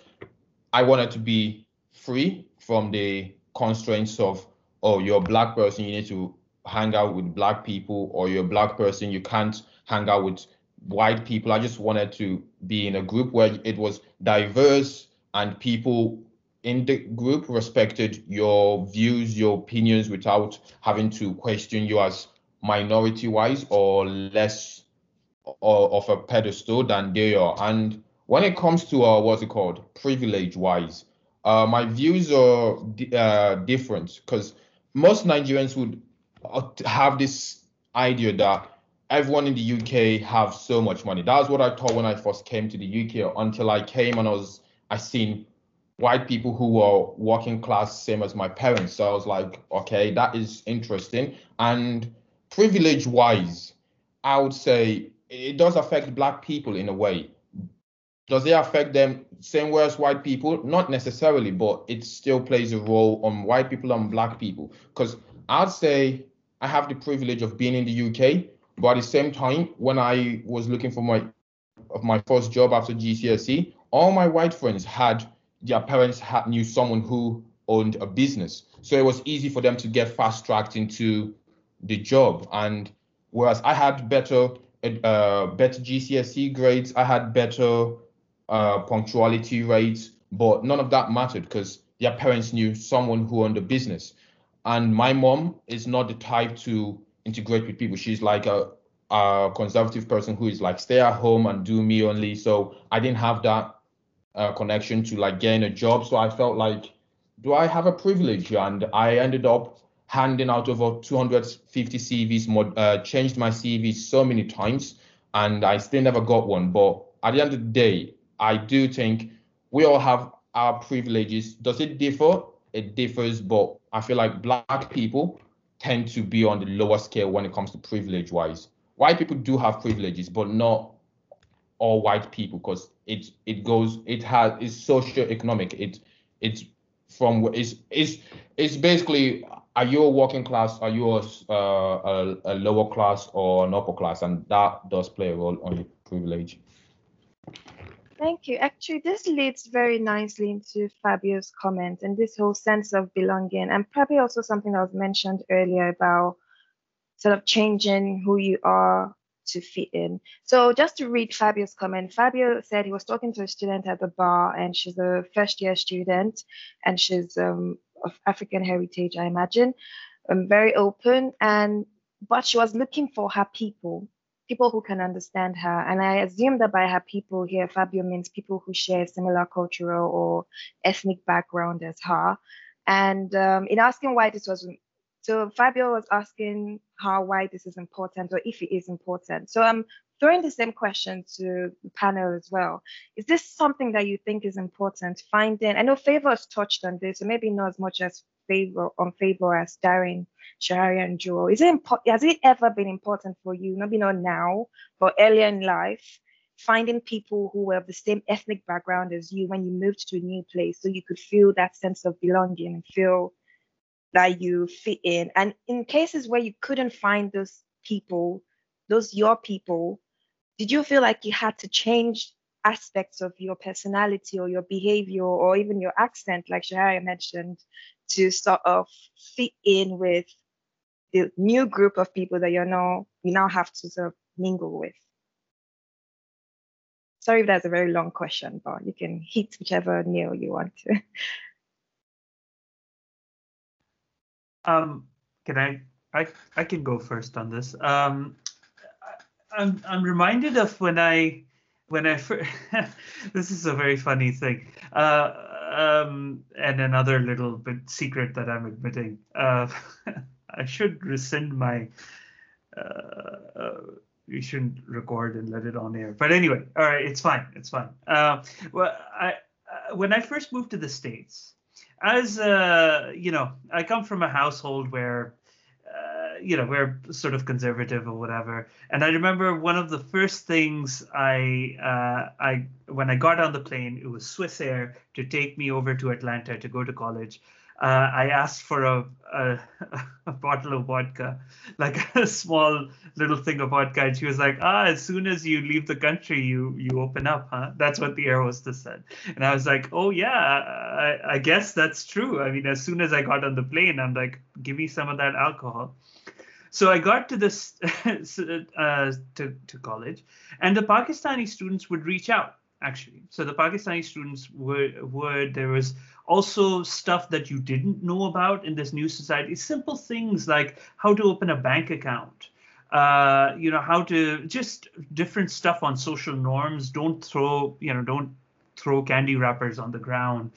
I wanted to be free from the constraints of oh you're a black person you need to hang out with black people or you're a black person you can't hang out with white people. I just wanted to be in a group where it was diverse and people in the group respected your views, your opinions without having to question you as minority wise or less or, of a pedestal than they are. And when it comes to uh, what's it called, privilege wise, uh, my views are uh, different because most Nigerians would uh, have this idea that everyone in the UK have so much money. That's what I thought when I first came to the UK until I came and I was I seen white people who were working class same as my parents. So I was like, okay, that is interesting. And privilege wise, I would say it does affect black people in a way. Does it affect them same way as white people? Not necessarily, but it still plays a role on white people and black people. Because I'd say I have the privilege of being in the UK, but at the same time, when I was looking for my of my first job after GCSE, all my white friends had their parents had knew someone who owned a business, so it was easy for them to get fast tracked into the job. And whereas I had better uh, better GCSE grades, I had better uh, punctuality rates, but none of that mattered because their parents knew someone who owned a business. And my mom is not the type to integrate with people. She's like a, a conservative person who is like stay at home and do me only. So I didn't have that uh, connection to like getting a job. So I felt like, do I have a privilege? And I ended up handing out over 250 CVs, mod, uh, changed my CV so many times, and I still never got one. But at the end of the day, I do think we all have our privileges. Does it differ? It differs, but I feel like black people tend to be on the lower scale when it comes to privilege wise. White people do have privileges, but not all white people because it it goes it has it's socio-economic. It it's from it's it's it's basically are you a working class? Are you a, uh, a, a lower class or an upper class? And that does play a role on your privilege. Thank you. Actually, this leads very nicely into Fabio's comment and this whole sense of belonging, and probably also something that was mentioned earlier about sort of changing who you are to fit in. So, just to read Fabio's comment, Fabio said he was talking to a student at the bar, and she's a first year student, and she's um, of African heritage, I imagine, um, very open, and but she was looking for her people people who can understand her. And I assume that by her people here, Fabio means people who share similar cultural or ethnic background as her. And um, in asking why this was, so Fabio was asking her why this is important or if it is important. So I'm throwing the same question to the panel as well. Is this something that you think is important? Finding, I know Favor has touched on this, so maybe not as much as Favor on Favor as Darren Shaharya and Joel. Is it important? Has it ever been important for you? Maybe not now, but earlier in life, finding people who were of the same ethnic background as you when you moved to a new place, so you could feel that sense of belonging and feel that you fit in. And in cases where you couldn't find those people, those your people, did you feel like you had to change aspects of your personality or your behavior or even your accent, like Shaharya mentioned, to sort of fit in with the new group of people that you now you now have to sort of mingle with? Sorry if that's a very long question, but you can hit whichever nail you want to. Um, can I, I, I can go first on this. Um, I'm, I'm reminded of when I, when I first, this is a very funny thing. Uh, um, and another little bit secret that I'm admitting. Uh, I should rescind my. Uh, uh, we shouldn't record and let it on air. But anyway, all right, it's fine. It's fine. Uh, well, I uh, when I first moved to the states, as you know, I come from a household where you know we're sort of conservative or whatever and i remember one of the first things i uh, i when i got on the plane it was swissair to take me over to atlanta to go to college uh, I asked for a, a, a bottle of vodka, like a small little thing of vodka, and she was like, "Ah, as soon as you leave the country, you you open up, huh?" That's what the air hostess said, and I was like, "Oh yeah, I, I guess that's true." I mean, as soon as I got on the plane, I'm like, "Give me some of that alcohol." So I got to this uh, to to college, and the Pakistani students would reach out actually. So the Pakistani students were would there was also stuff that you didn't know about in this new society. Simple things like how to open a bank account uh, you know how to just different stuff on social norms. Don't throw you know don't throw candy wrappers on the ground.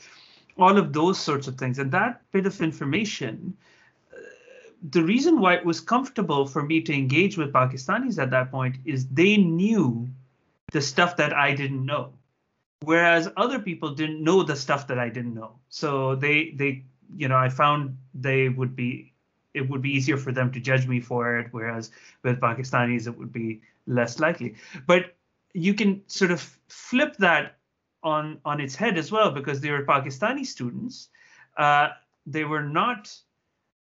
All of those sorts of things. And that bit of information the reason why it was comfortable for me to engage with pakistanis at that point is they knew the stuff that i didn't know whereas other people didn't know the stuff that I didn't know. So they they you know I found they would be it would be easier for them to judge me for it, whereas with Pakistanis it would be less likely. But you can sort of flip that on on its head as well because they were Pakistani students. Uh, they were not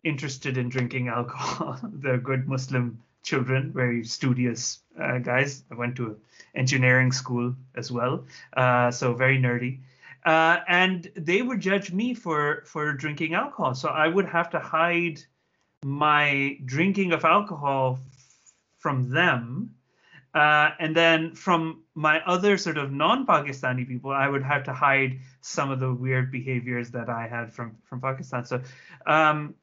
interested in drinking alcohol. They're good Muslim children, very studious uh, guys. I went to engineering school as well, uh, so very nerdy. Uh, and they would judge me for for drinking alcohol. So I would have to hide my drinking of alcohol from them. Uh, and then from my other sort of non-Pakistani people, I would have to hide some of the weird behaviors that I had from from Pakistan. So um,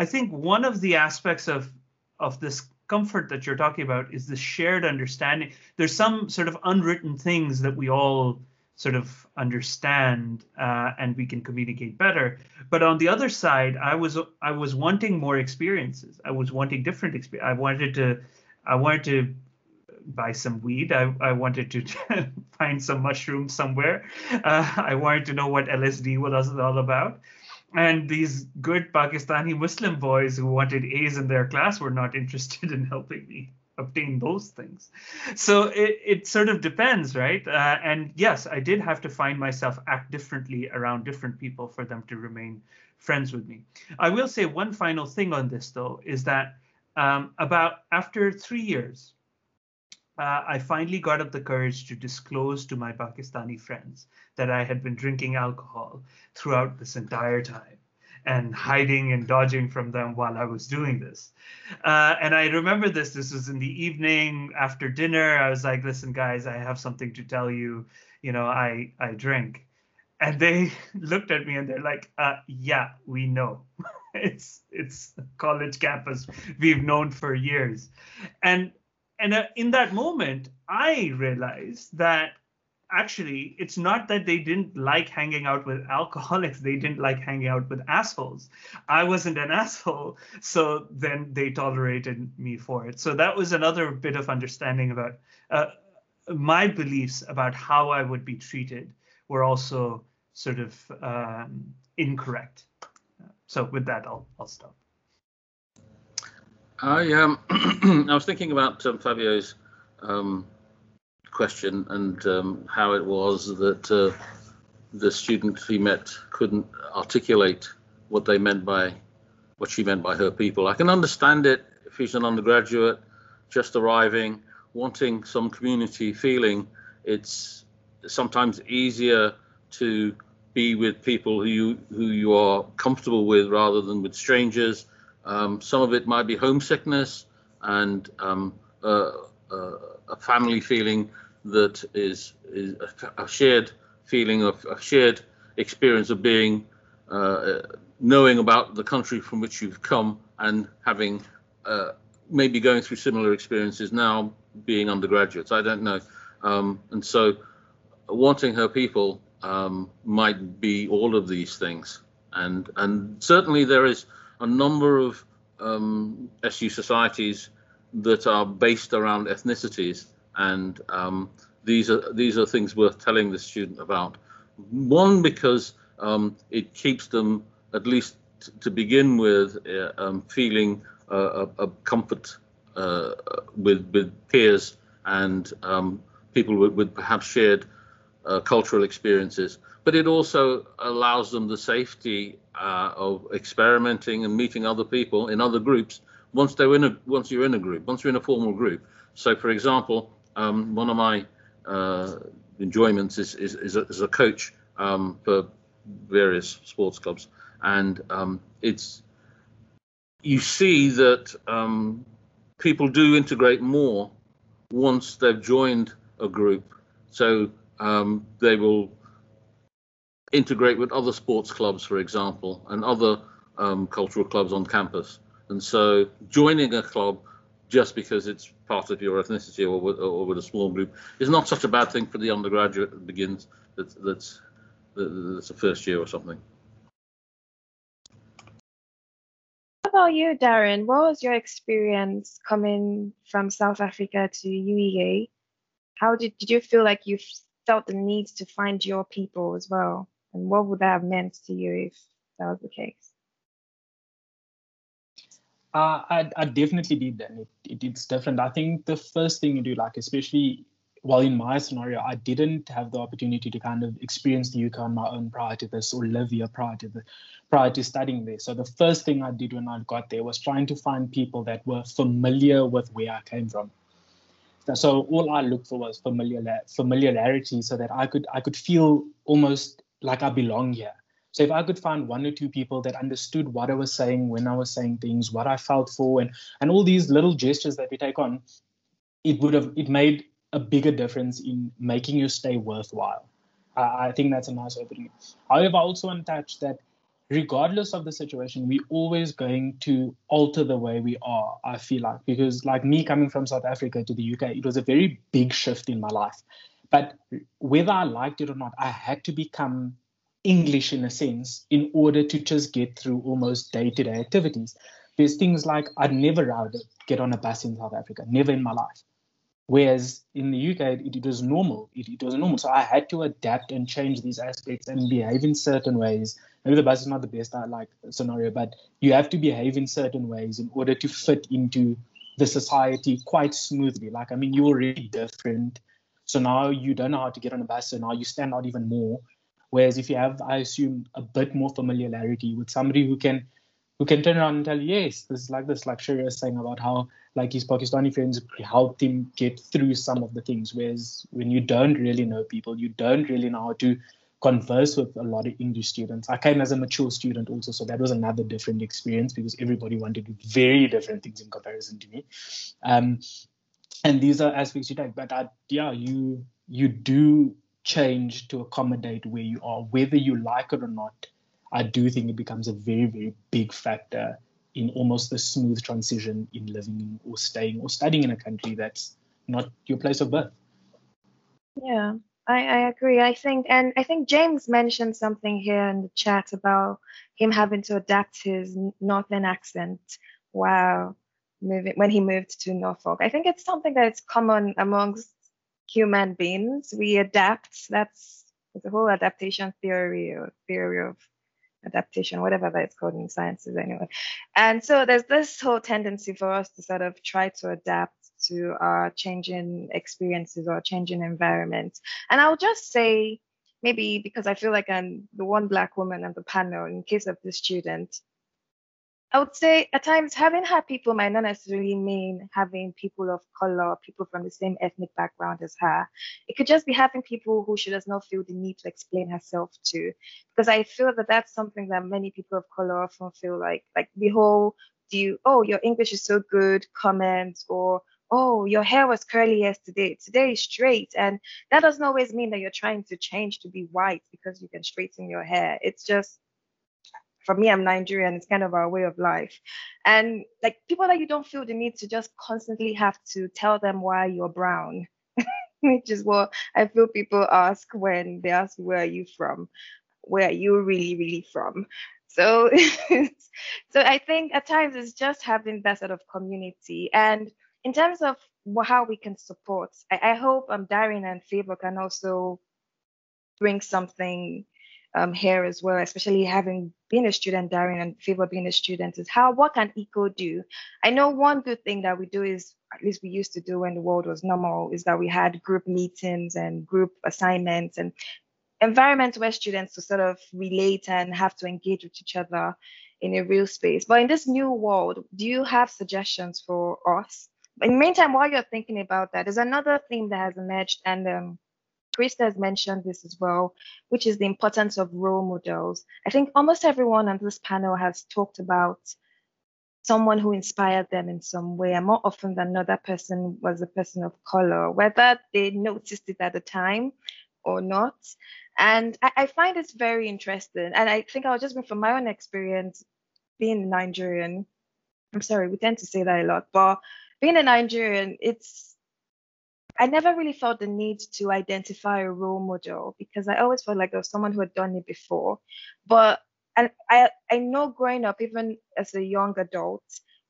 I think one of the aspects of of this comfort that you're talking about is the shared understanding. There's some sort of unwritten things that we all sort of understand uh, and we can communicate better. But on the other side i was i was wanting more experiences. I was wanting different experience i wanted to i wanted to buy some weed. I, I wanted to find some mushrooms somewhere. Uh, i wanted to know what lsd was all about and these good pakistani muslim boys who wanted a's in their class were not interested in helping me obtain those things. So it, it sort of depends, right? Uh, and yes, I did have to find myself act differently around different people for them to remain friends with me. I will say one final thing on this, though, is that um, about after three years, uh, I finally got up the courage to disclose to my Pakistani friends that I had been drinking alcohol throughout this entire time and hiding and dodging from them while I was doing this. Uh, and I remember this. This was in the evening after dinner. I was like, "Listen, guys, I have something to tell you. You know, I I drink." And they looked at me and they're like, uh, "Yeah, we know. it's it's college campus. We've known for years." And and uh, in that moment, I realized that actually it's not that they didn't like hanging out with alcoholics they didn't like hanging out with assholes. I wasn't an asshole so then they tolerated me for it. So that was another bit of understanding about uh, my beliefs about how i would be treated were also sort of um, incorrect. So with that i'll, I'll stop i um i was thinking about um, fabio's um, question and um, how it was that uh, the student he met couldn't articulate what they meant by what she meant by her people. I can understand it if he's an undergraduate just arriving, wanting some community feeling. It's sometimes easier to be with people who you who you are comfortable with rather than with strangers. Um, some of it might be homesickness and um, uh, uh, a family feeling that is, is a, a shared feeling of a shared experience of being uh, knowing about the country from which you've come and having uh, maybe going through similar experiences now being undergraduates. I don't know. Um, and so wanting her people um, might be all of these things. And and certainly there is a number of um, SU societies that are based around ethnicities and um, these are these are things worth telling the student about. One because um, it keeps them at least to begin with uh, um, feeling uh, a, a, comfort uh, with with peers and um, people with, with, perhaps shared uh, cultural experiences. But it also allows them the safety uh, of experimenting and meeting other people in other groups once they're in a once you're in a group, once you're in a formal group. So, for example, um, one of my uh, enjoyments is, is, is, a, is a coach um, for various sports clubs, and um, it's you see that um, people do integrate more once they've joined a group. So um, they will integrate with other sports clubs, for example, and other um, cultural clubs on campus. And so joining a club just because it's part of your ethnicity or with, or with a small group is not such a bad thing for the undergraduate that begins that, that's that's a first year or something. How about you, Darren? What was your experience coming from South Africa to UEA? How did, did you feel like you felt the need to find your people as well? And what would that have meant to you if that was the case? Uh, I, I definitely did that. It, it, it's different. I think the first thing you do, like especially well, in my scenario, I didn't have the opportunity to kind of experience the UK on my own prior to this, or live here prior to the, prior to studying there. So the first thing I did when I got there was trying to find people that were familiar with where I came from. So all I looked for was familiar familiarity, so that I could I could feel almost like I belong here. So if I could find one or two people that understood what I was saying when I was saying things, what I felt for, and and all these little gestures that we take on, it would have it made a bigger difference in making your stay worthwhile. I think that's a nice opening. However, I also touch that regardless of the situation, we're always going to alter the way we are, I feel like, because like me coming from South Africa to the UK, it was a very big shift in my life. But whether I liked it or not, I had to become English in a sense in order to just get through almost day to day activities. There's things like I'd never rather get on a bus in South Africa, never in my life. Whereas in the UK, it, it was normal. It, it was normal. So I had to adapt and change these aspects and behave in certain ways. Maybe the bus is not the best I like scenario, but you have to behave in certain ways in order to fit into the society quite smoothly. Like, I mean, you're already different. So now you don't know how to get on a bus. So now you stand out even more. Whereas if you have, I assume, a bit more familiarity with somebody who can who can turn around and tell you, yes, this is like this, was saying about how like his Pakistani friends helped him get through some of the things. Whereas when you don't really know people, you don't really know how to converse with a lot of English students. I came as a mature student also, so that was another different experience because everybody wanted very different things in comparison to me. Um, and these are aspects you take, but I, yeah, you you do change to accommodate where you are, whether you like it or not. I do think it becomes a very, very big factor in almost the smooth transition in living or staying or studying in a country that's not your place of birth. Yeah, I, I agree. I think, and I think James mentioned something here in the chat about him having to adapt his northern accent while moving when he moved to Norfolk. I think it's something that's common amongst human beings. We adapt. That's the whole adaptation theory or theory of adaptation, whatever that's called in sciences anyway. And so there's this whole tendency for us to sort of try to adapt to our changing experiences or changing environments. And I'll just say, maybe because I feel like I'm the one black woman on the panel in case of the student, I would say at times having had people might not necessarily mean having people of color, people from the same ethnic background as her. It could just be having people who she does not feel the need to explain herself to. Because I feel that that's something that many people of color often feel like, like the whole, do you, oh, your English is so good comment or, oh, your hair was curly yesterday, today is straight. And that doesn't always mean that you're trying to change to be white because you can straighten your hair. It's just for me, I'm Nigerian. It's kind of our way of life. And like people that you don't feel the need to just constantly have to tell them why you're brown, which is what I feel people ask when they ask, where are you from? Where are you really, really from? So, so I think at times it's just having that sort of community. And in terms of how we can support, I, I hope um, Darren and Favor can also bring something um, here as well, especially having been a student, Darren, and Favor being a student, is how what can ECO do? I know one good thing that we do is, at least we used to do when the world was normal, is that we had group meetings and group assignments and environments where students to sort of relate and have to engage with each other in a real space. But in this new world, do you have suggestions for us? In the meantime, while you're thinking about that, there's another thing that has emerged, and um, Krista has mentioned this as well, which is the importance of role models. I think almost everyone on this panel has talked about someone who inspired them in some way, and more often than not, that person was a person of color, whether they noticed it at the time or not. And I, I find this very interesting. And I think I'll just bring from my own experience being Nigerian. I'm sorry, we tend to say that a lot, but being a Nigerian, it's I never really felt the need to identify a role model because I always felt like there was someone who had done it before. But and I I know growing up, even as a young adult,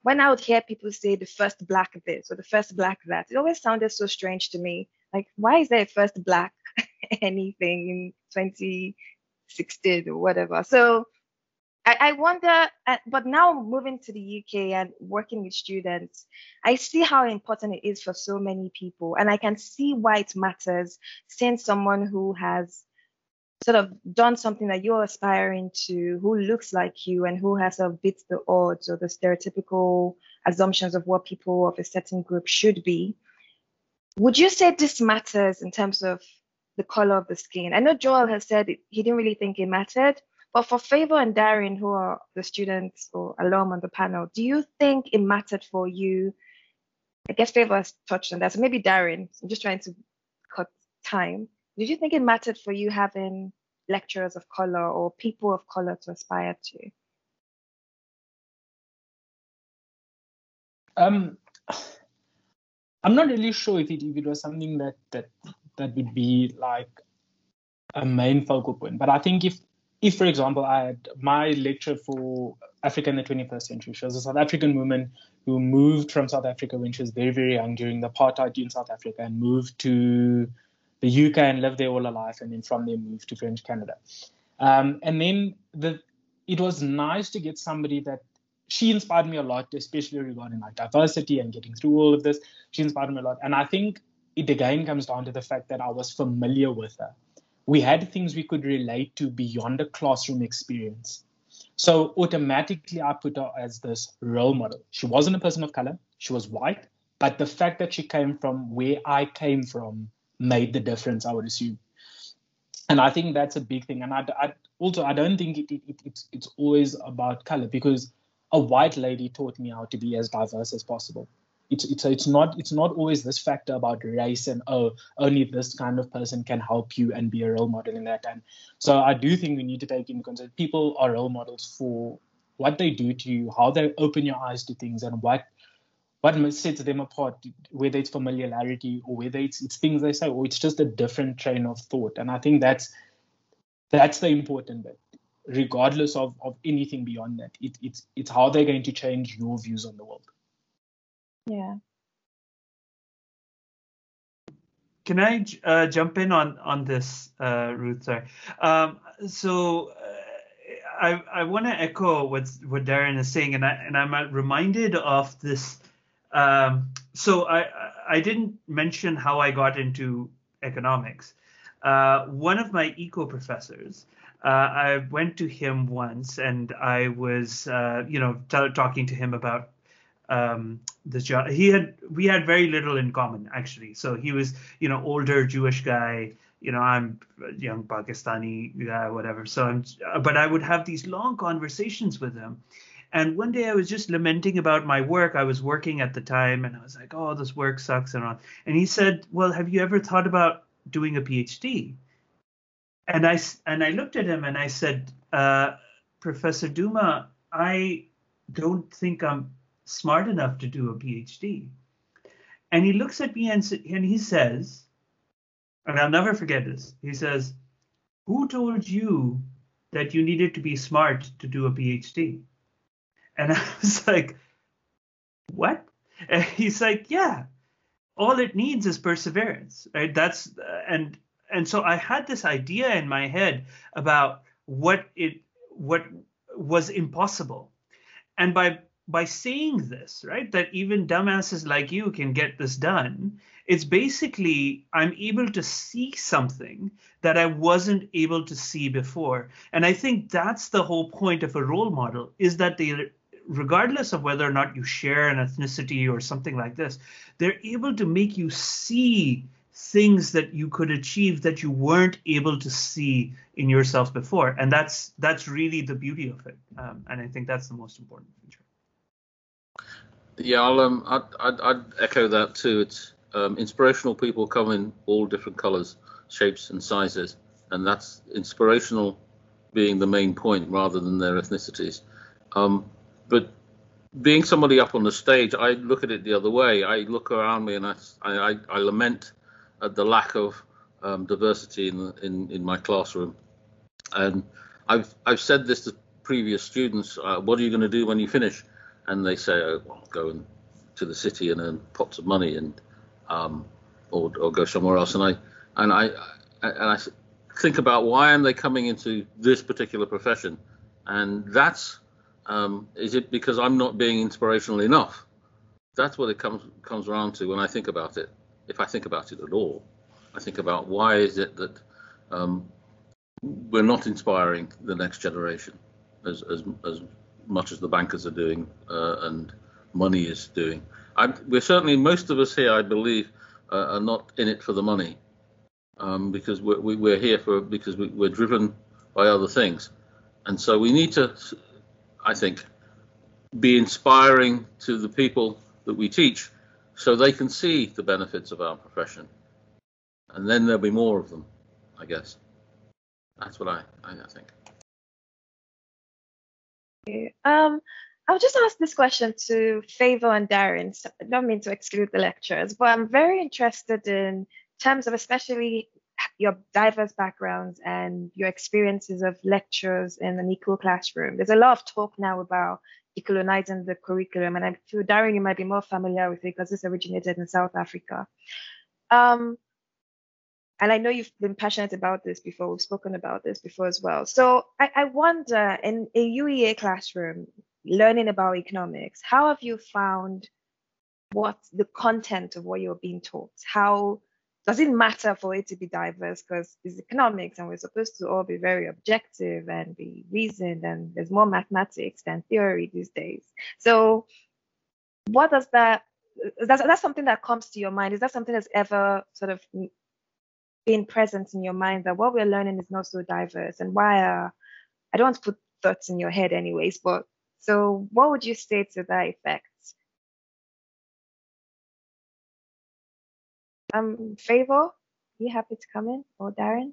when I would hear people say the first black this or the first black that, it always sounded so strange to me. Like, why is there a first black anything in 2016 or whatever? So I, I wonder, uh, but now moving to the UK and working with students, I see how important it is for so many people. And I can see why it matters seeing someone who has sort of done something that you're aspiring to, who looks like you and who has sort of beat the odds or the stereotypical assumptions of what people of a certain group should be. Would you say this matters in terms of the color of the skin? I know Joel has said he didn't really think it mattered, but for Favor and Darren, who are the students or alum on the panel, do you think it mattered for you? I guess Favor has touched on that. So maybe Darren, I'm just trying to cut time. Did you think it mattered for you having lecturers of color or people of color to aspire to? Um, I'm not really sure if it if it was something that that that would be like a main focal point. But I think if if for example I had my lecture for Africa in the 21st century, she was a South African woman who moved from South Africa when she was very very young during the apartheid in South Africa and moved to the UK and lived there all her life, and then from there moved to French Canada. Um, and then the it was nice to get somebody that she inspired me a lot, especially regarding like diversity and getting through all of this. She inspired me a lot. And I think it again comes down to the fact that I was familiar with her. We had things we could relate to beyond a classroom experience. So automatically I put her as this role model. She wasn't a person of color, she was white, but the fact that she came from where I came from made the difference, I would assume. And I think that's a big thing. And I, I also I don't think it, it, it, it's it's always about color because a white lady taught me how to be as diverse as possible. It's, it's, it's not it's not always this factor about race and oh only this kind of person can help you and be a role model in that and so I do think we need to take into consideration people are role models for what they do to you how they open your eyes to things and what what sets them apart whether it's familiarity or whether it's, it's things they say or it's just a different train of thought and I think that's that's the important bit regardless of, of anything beyond that. It, it's it's how they're going to change your views on the world. Yeah. Can I uh, jump in on on this, uh, Ruth? Sorry. Um, so uh, I I want to echo what what Darren is saying, and I and I'm reminded of this. Um, so I I didn't mention how I got into economics. Uh, one of my eco professors uh, I went to him once and I was, uh, you know, t- talking to him about um, the job. He had, we had very little in common actually. So he was, you know, older Jewish guy. You know, I'm young Pakistani guy, whatever. So I'm, but I would have these long conversations with him. And one day I was just lamenting about my work. I was working at the time and I was like, oh, this work sucks and on. And he said, well, have you ever thought about doing a PhD? and I and I looked at him and I said, uh, Professor Duma, I don't think I'm smart enough to do a PhD. And he looks at me and, and he says, and I'll never forget this. He says, "Who told you that you needed to be smart to do a PhD?" And I was like, "What?" And he's like, "Yeah, all it needs is perseverance, right? That's uh, and and so I had this idea in my head about what it what was impossible. And by by saying this, right, that even dumbasses like you can get this done, it's basically I'm able to see something that I wasn't able to see before. And I think that's the whole point of a role model is that they regardless of whether or not you share an ethnicity or something like this, they're able to make you see things that you could achieve that you weren't able to see in yourself before. And that's that's really the beauty of it. Um, and i think that's the most important feature yeah i'll um i'd, I'd, I'd echo that too it's um, inspirational people come in all different colors shapes and sizes and that's inspirational being the main point rather than their ethnicities um, but being somebody up on the stage, I look at it the other way. I look around me and I, I, I lament at the lack of um, diversity in, in, in my classroom. And I've I've said this to previous students. Uh, what are you going to do when you finish? And they say, oh, well, go and, to the city and earn pots of money and um, or, or go somewhere else. And I and I and I think about why am they coming into this particular profession? And that's um, is it because I'm not being inspirational enough? That's what it comes comes around to when I think about it. If I think about it at all, I think about why is it that um, we're not inspiring the next generation as as as much as the bankers are doing uh, and money is doing. I'm, we're certainly most of us here, I believe, uh, are not in it for the money um, because we're, we, are here for because we, we're driven by other things, and so we need to, I think, be inspiring to the people that we teach, so they can see the benefits of our profession, and then there'll be more of them, I guess. That's what I, I think. Um, I'll just ask this question to Favor and Darren. So I don't mean to exclude the lecturers, but I'm very interested in terms of especially your diverse backgrounds and your experiences of lectures in an equal classroom. There's a lot of talk now about decolonizing the curriculum, and I feel Darren, you might be more familiar with it because this originated in South Africa. Um, and I know you've been passionate about this before. We've spoken about this before as well. So I, I wonder, in a UEA classroom, learning about economics, how have you found what the content of what you're being taught? How does it matter for it to be diverse? Because it's economics and we're supposed to all be very objective and be reasoned, and there's more mathematics than theory these days. So, what does that? That's, that's something that comes to your mind. Is that something that's ever sort of been present in your mind that what we're learning is not so diverse and why are I don't want to put thoughts in your head anyways, but so what would you say to that effect? Um, Favor, you happy to come in or Darren?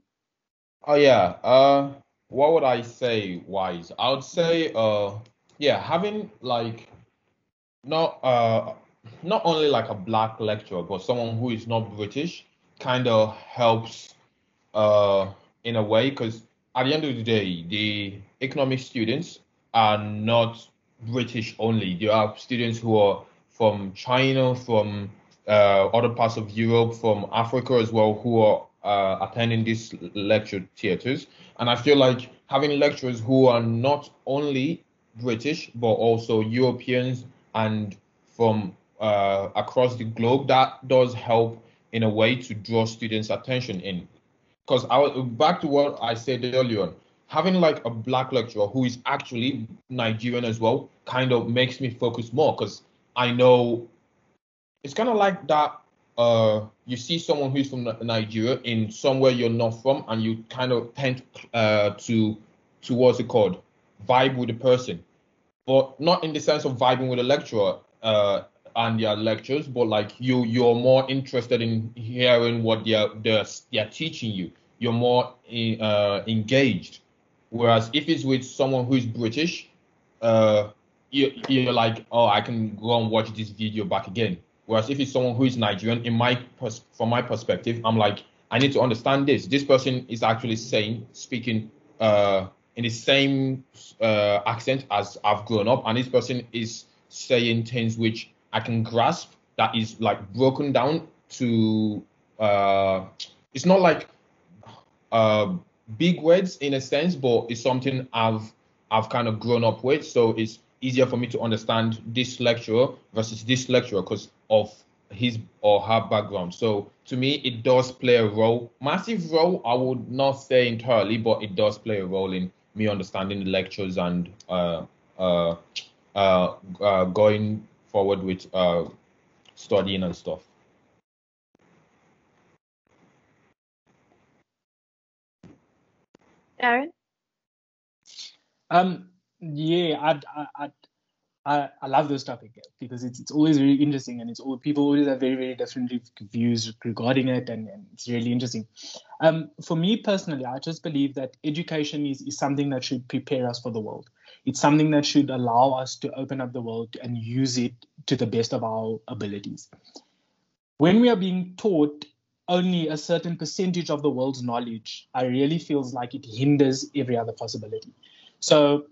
Oh yeah. Uh, what would I say wise? I would say uh, yeah, having like not uh not only like a black lecturer, but someone who is not British kind of helps uh in a way because at the end of the day, the economic students are not British only. There are students who are from China, from uh, other parts of Europe, from Africa as well, who are uh, attending these lecture theaters. And I feel like having lecturers who are not only British, but also Europeans and from uh, across the globe, that does help in a way to draw students' attention in. Because I was back to what I said earlier on, having like a black lecturer who is actually Nigerian as well kind of makes me focus more because I know it's kind of like that. Uh, you see someone who's from Nigeria in somewhere you're not from, and you kind of tend uh, to to what's it called, vibe with the person, but not in the sense of vibing with a lecturer uh, and their lectures, but like you you're more interested in hearing what they're they're, they're teaching you. You're more uh, engaged Whereas if it's with someone who's British, uh, you, you're like, oh, I can go and watch this video back again. Whereas if it's someone who is Nigerian, in my pers- from my perspective, I'm like, I need to understand this. This person is actually saying, speaking uh, in the same uh, accent as I've grown up, and this person is saying things which I can grasp. That is like broken down to. Uh, it's not like uh, big words in a sense, but it's something I've I've kind of grown up with. So it's easier for me to understand this lecturer versus this lecturer because of his or her background. So to me, it does play a role, massive role. I would not say entirely, but it does play a role in me understanding the lectures and uh, uh, uh, uh going forward with uh, studying and stuff. Darren? Um, yeah, I, I, I, I love this topic because it's, it's always very interesting and it's all people always have very, very different views regarding it and, and it's really interesting. Um, for me personally, I just believe that education is, is something that should prepare us for the world. It's something that should allow us to open up the world and use it to the best of our abilities. When we are being taught only a certain percentage of the world's knowledge, I really feels like it hinders every other possibility. So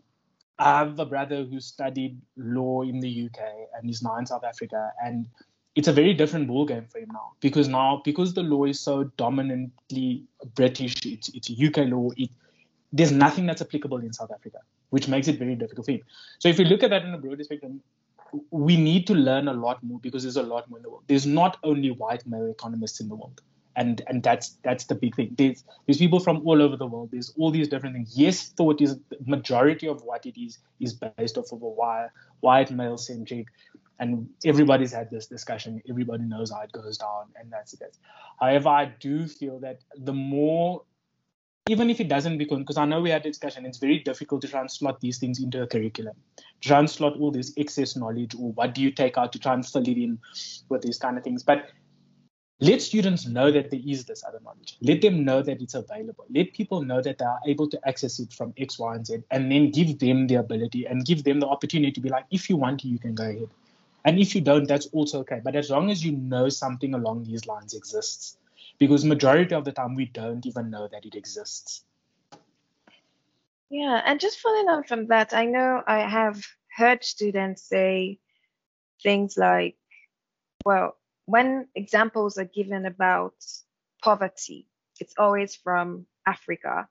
I have a brother who studied law in the UK and is now in South Africa, and it's a very different ballgame for him now because now because the law is so dominantly British, it's it's UK law. It, there's nothing that's applicable in South Africa. Which makes it very difficult for him. So if you look at that in a broader spectrum, we need to learn a lot more because there's a lot more in the world. There's not only white male economists in the world. And and that's that's the big thing. There's there's people from all over the world. There's all these different things. Yes, thought is the majority of what it is is based off of a white white male centric and everybody's had this discussion. Everybody knows how it goes down, and that's it. However, I do feel that the more, even if it doesn't become, because I know we had a discussion, it's very difficult to slot these things into a curriculum, slot all this excess knowledge, or what do you take out to fill it in with these kind of things. But let students know that there is this other knowledge. Let them know that it's available. Let people know that they are able to access it from X, Y, and Z, and then give them the ability and give them the opportunity to be like, if you want to, you can go ahead. And if you don't, that's also okay. But as long as you know something along these lines exists, because majority of the time we don't even know that it exists. Yeah, and just following on from that, I know I have heard students say things like, well, when examples are given about poverty, it's always from Africa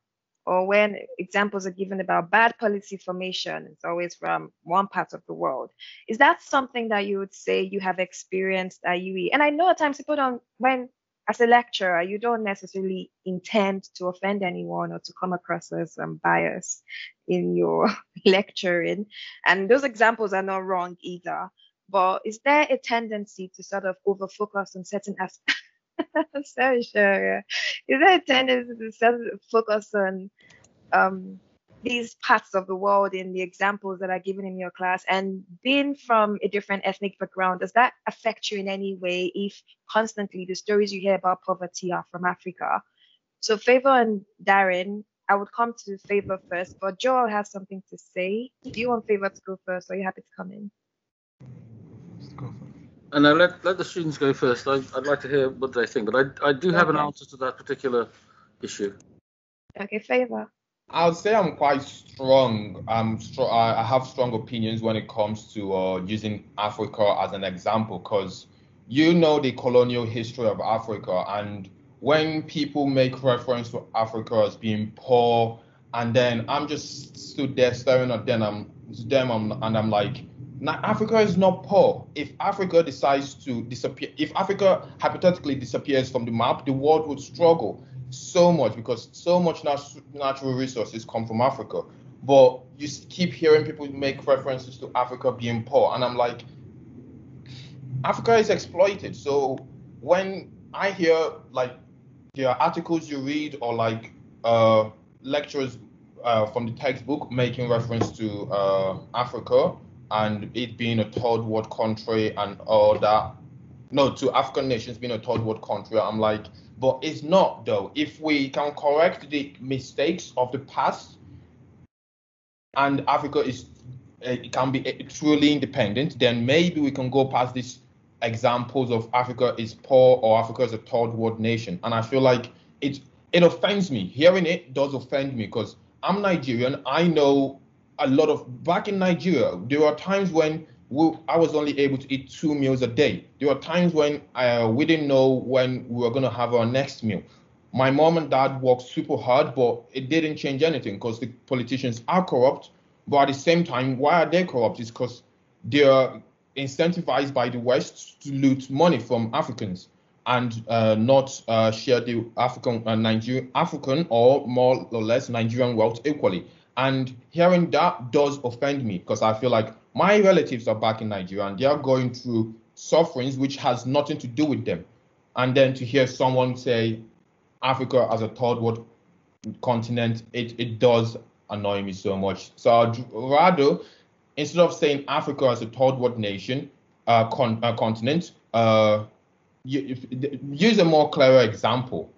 or when examples are given about bad policy formation, it's always from one part of the world. Is that something that you would say you have experienced at UE? And I know at times people don't, when as a lecturer, you don't necessarily intend to offend anyone or to come across as um, biased in your lecturing. And those examples are not wrong either. But is there a tendency to sort of over focus on certain aspects? so sure. Is there a tendency to sort of focus on um, these parts of the world in the examples that are given in your class and being from a different ethnic background does that affect you in any way if constantly the stories you hear about poverty are from africa so favor and darren i would come to favor first but joel has something to say do you want favor to go first or are you happy to come in and uh, now let, let the students go first. I, would like to hear what they think, but I, I do have okay. an answer to that particular issue. Okay, favor. I would say I'm quite strong. I'm str- I have strong opinions when it comes to uh, using Africa as an example, because you know the colonial history of Africa, and when people make reference to Africa as being poor, and then I'm just stood there staring at them, I'm, them, and I'm like, now, Africa is not poor. If Africa decides to disappear, if Africa hypothetically disappears from the map, the world would struggle so much because so much nat- natural resources come from Africa. But you keep hearing people make references to Africa being poor, and I'm like, Africa is exploited. So when I hear like there are articles you read or like uh, lectures uh, from the textbook making reference to uh, Africa, and it being a third world country and all that. No, to African nations being a third world country, I'm like, but it's not though. If we can correct the mistakes of the past, and Africa is eh, it can be eh, truly independent, then maybe we can go past these examples of Africa is poor or Africa is a third world nation. And I feel like it it offends me. Hearing it does offend me because I'm Nigerian. I know a lot of back in Nigeria, there were times when we, I was only able to eat two meals a day. There were times when uh, we didn't know when we were going to have our next meal. My mom and dad worked super hard, but it didn't change anything because the politicians are corrupt. But at the same time, why are they corrupt? Is because they're incentivized by the West to loot money from Africans and uh, not uh, share the African, uh, Nigerian, African or more or less Nigerian wealth equally. And hearing that does offend me because I feel like my relatives are back in Nigeria and they are going through sufferings which has nothing to do with them. And then to hear someone say Africa as a third world continent, it, it does annoy me so much. So I'd rather, instead of saying Africa as a third world nation, uh, con- uh, continent, uh, use a more clearer example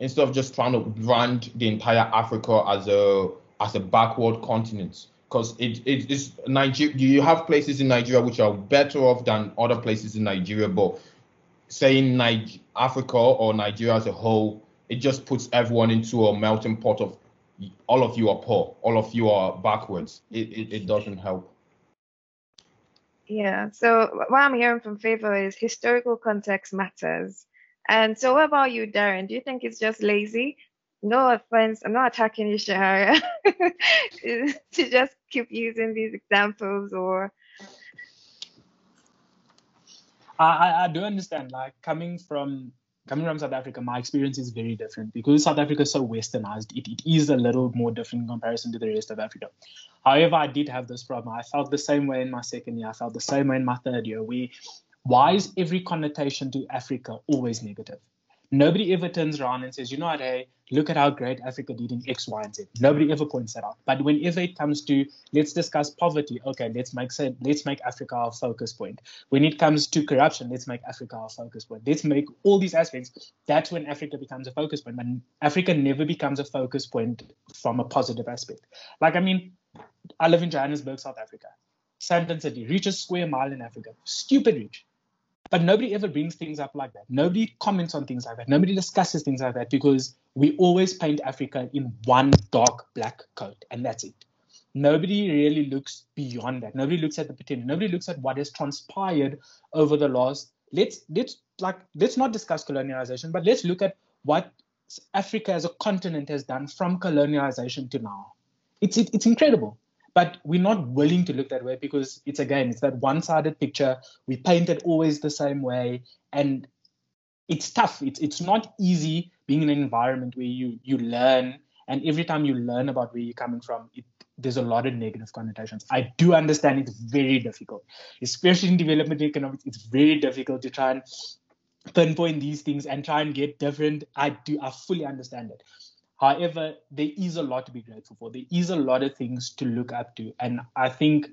instead of just trying to brand the entire Africa as a as a backward continent because it, it is Nigeria. You have places in Nigeria which are better off than other places in Nigeria, but saying Niger- Africa or Nigeria as a whole, it just puts everyone into a melting pot of all of you are poor, all of you are backwards. It, it, it doesn't help. Yeah. So what I'm hearing from Favor is historical context matters. And so what about you, Darren? Do you think it's just lazy no offense, I'm not attacking you, Shahara, to just keep using these examples or. I, I do understand, like coming from coming from South Africa, my experience is very different because South Africa is so westernized. It, it is a little more different in comparison to the rest of Africa. However, I did have this problem. I felt the same way in my second year. I felt the same way in my third year. We, why is every connotation to Africa always negative? Nobody ever turns around and says, you know what, hey, look at how great Africa did in X, Y, and Z. Nobody ever points that out. But whenever it comes to let's discuss poverty, okay, let's make let's make Africa our focus point. When it comes to corruption, let's make Africa our focus point. Let's make all these aspects. That's when Africa becomes a focus point. But Africa never becomes a focus point from a positive aspect. Like I mean, I live in Johannesburg, South Africa. Sandton City, richest square mile in Africa. Stupid rich. But nobody ever brings things up like that. Nobody comments on things like that. Nobody discusses things like that because we always paint Africa in one dark black coat, and that's it. Nobody really looks beyond that. Nobody looks at the potential. Nobody looks at what has transpired over the last. Let's let's like let's not discuss colonialization, but let's look at what Africa as a continent has done from colonialization to now. It's it, it's incredible but we're not willing to look that way because it's again it's that one-sided picture. We paint it always the same way. And it's tough. It's it's not easy being in an environment where you you learn. And every time you learn about where you're coming from it, there's a lot of negative connotations. I do understand it's very difficult. Especially in development economics it's very difficult to try and pinpoint these things and try and get different. I do i fully understand it However, there is a lot to be grateful for. There is a lot of things to look up to. And I think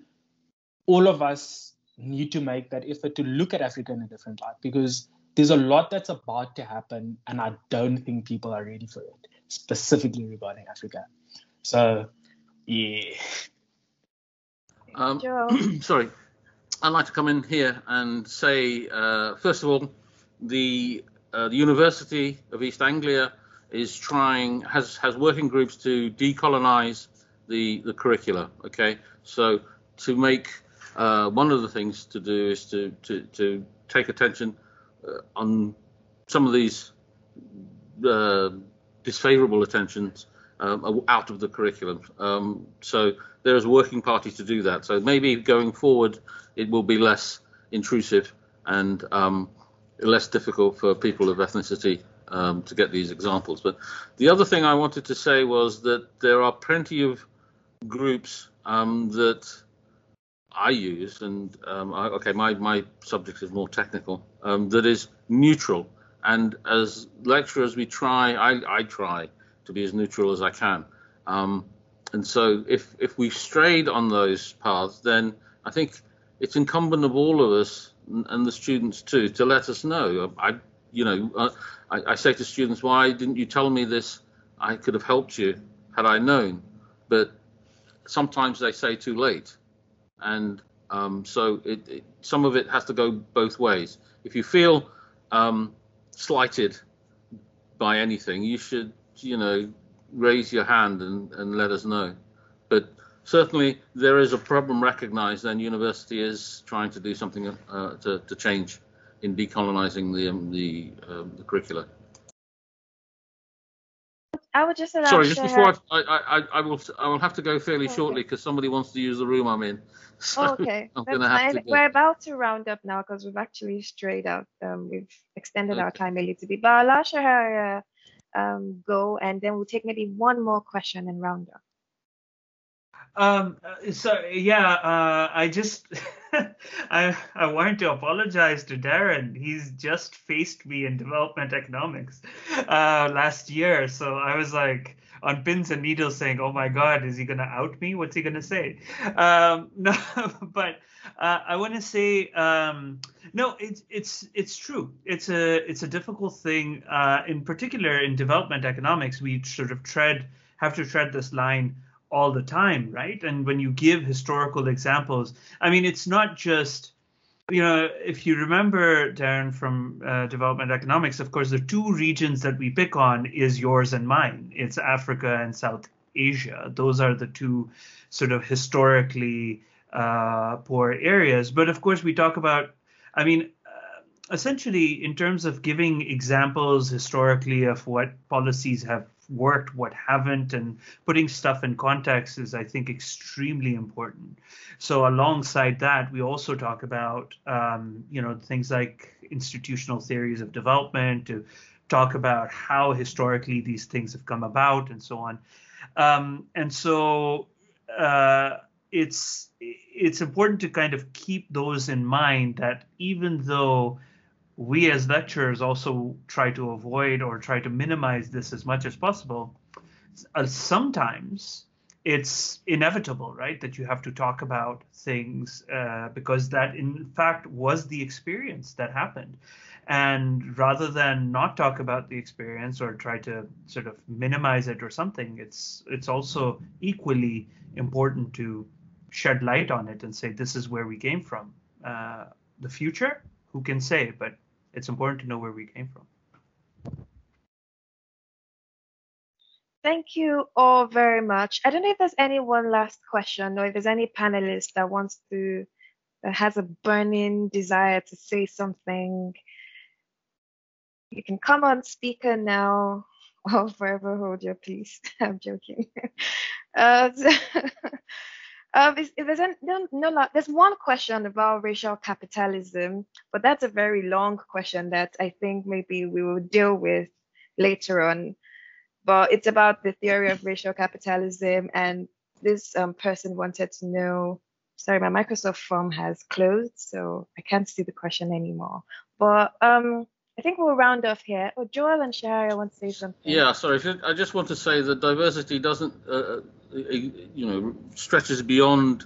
all of us need to make that effort to look at Africa in a different light because there's a lot that's about to happen. And I don't think people are ready for it, specifically regarding Africa. So, yeah. Um, sorry. I'd like to come in here and say, uh, first of all, the, uh, the University of East Anglia is trying has has working groups to decolonize the the curricula. Okay, so to make uh, one of the things to do is to to to take attention uh, on some of these uh, disfavorable attentions um, out of the curriculum. Um, so there is a working party to do that. So maybe going forward, it will be less intrusive and um, less difficult for people of ethnicity um, to get these examples. But the other thing I wanted to say was that there are plenty of groups um, that I use, and um, I, okay, my, my subject is more technical, um, that is neutral. And as lecturers, we try, I, I try to be as neutral as I can. Um, and so if, if we've strayed on those paths, then I think it's incumbent of all of us and the students too to let us know. I, you know, uh, I, I, say to students, why didn't you tell me this? I could have helped you had I known. But sometimes they say too late. And um, so it, it, some of it has to go both ways. If you feel um, slighted by anything, you should, you know, raise your hand and, and let us know. But certainly there is a problem recognized and university is trying to do something uh, to, to change in decolonizing the um, the, um, the curricula. I would just sorry, just before I, I, I, will I will have to go fairly okay. shortly because somebody wants to use the room I'm in. So okay, I'm gonna have to we're about to round up now because we've actually strayed out. Um, we've extended okay. our time a little bit, but I'll let Shahara um, go, and then we'll take maybe one more question and round up. Um, so yeah, uh, I just I I wanted to apologize to Darren. He's just faced me in development economics uh, last year, so I was like on pins and needles, saying, "Oh my God, is he gonna out me? What's he gonna say?" Um, no, but uh, I want to say um, no. It's it's it's true. It's a it's a difficult thing. Uh, in particular, in development economics, we sort of tread have to tread this line all the time, right? And when you give historical examples, I mean, it's not just, you know, if you remember, Darren, from uh, development economics, of course, the two regions that we pick on is yours and mine. It's Africa and South Asia. Those are the two sort of historically uh, poor areas. But of course, we talk about, I mean, essentially, in terms of giving examples historically of what policies have worked, what haven't, and putting stuff in context is, I think, extremely important. So, alongside that, we also talk about, um, you know, things like institutional theories of development to talk about how historically these things have come about and so on. Um, and so, uh, it's it's important to kind of keep those in mind that even though we as lecturers also try to avoid or try to minimize this as much as possible. Uh, sometimes it's inevitable, right, that you have to talk about things uh, because that, in fact, was the experience that happened. And rather than not talk about the experience or try to sort of minimize it or something, it's it's also equally important to shed light on it and say this is where we came from. Uh, the future, who can say? But it's important to know where we came from. Thank you all very much. I don't know if there's any one last question or if there's any panelist that wants to, that has a burning desire to say something. You can come on speaker now or forever hold your peace. I'm joking. Uh, Um, there's an, no, no, there's one question about racial capitalism, but that's a very long question that I think maybe we will deal with later on. But it's about the theory of racial capitalism, and this um, person wanted to know. Sorry, my Microsoft form has closed, so I can't see the question anymore. But um, I think we'll round off here. Oh, Joel and Sherry, I want to say something. Yeah, sorry. I just want to say that diversity doesn't, uh, uh, you know, stretches beyond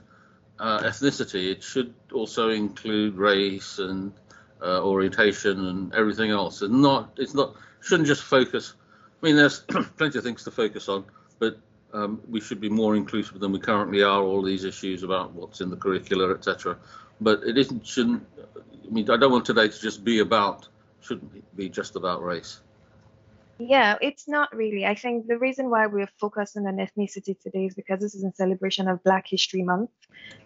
uh, ethnicity. It should also include race and uh, orientation and everything else. And not, it's not, shouldn't just focus. I mean, there's plenty of things to focus on, but um, we should be more inclusive than we currently are. All these issues about what's in the curricula, etc. But it isn't. Shouldn't. I mean, I don't want today to just be about shouldn't be just about race. Yeah, it's not really. I think the reason why we're focusing on ethnicity today is because this is in celebration of Black History Month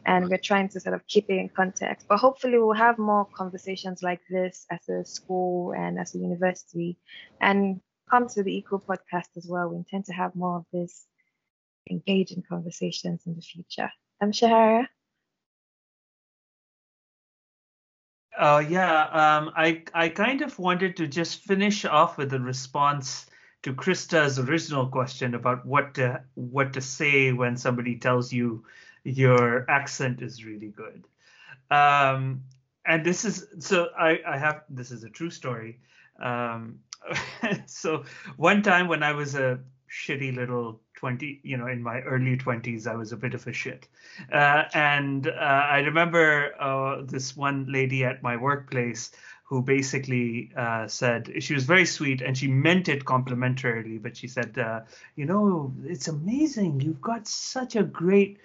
and we're trying to sort of keep it in context. But hopefully, we'll have more conversations like this as a school and as a university and come to the Equal podcast as well. We intend to have more of this engaging conversations in the future. I'm Shahara. Uh, yeah, um, I I kind of wanted to just finish off with a response to Krista's original question about what to what to say when somebody tells you your accent is really good. Um, and this is so I I have this is a true story. Um, so one time when I was a shitty little 20 you know in my early 20s i was a bit of a shit. Uh, and uh, i remember uh, this one lady at my workplace who basically uh, said she was very sweet and she meant it complimentarily but she said uh, you know it's amazing. You've got such a great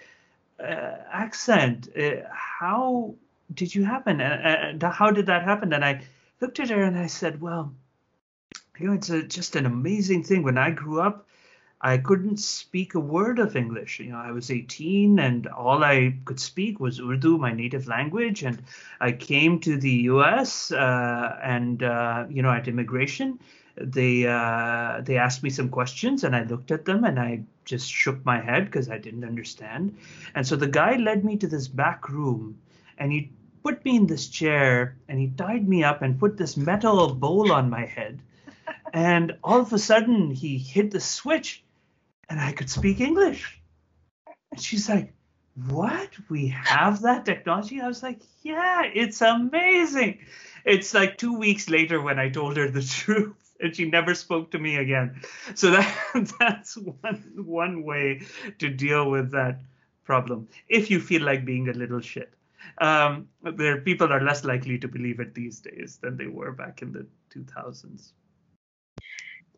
uh, accent. How did you happen? And how did that happen? And i looked at her and i said well you know it's a, just an amazing thing. When i grew up I couldn't speak a word of English. You know, I was 18 and all I could speak was Urdu, my native language. And I came to the U.S. Uh, and uh, you know, at immigration, they uh, they asked me some questions and I looked at them and I just shook my head because I didn't understand. And so the guy led me to this back room and he put me in this chair and he tied me up and put this metal bowl on my head. and all of a sudden he hit the switch and I could speak English. And she's like, What? We have that technology? I was like, Yeah, it's amazing. It's like two weeks later when I told her the truth. And she never spoke to me again. So that that's one one way to deal with that problem. If you feel like being a little shit. Um, there people are less likely to believe it these days than they were back in the 2000s.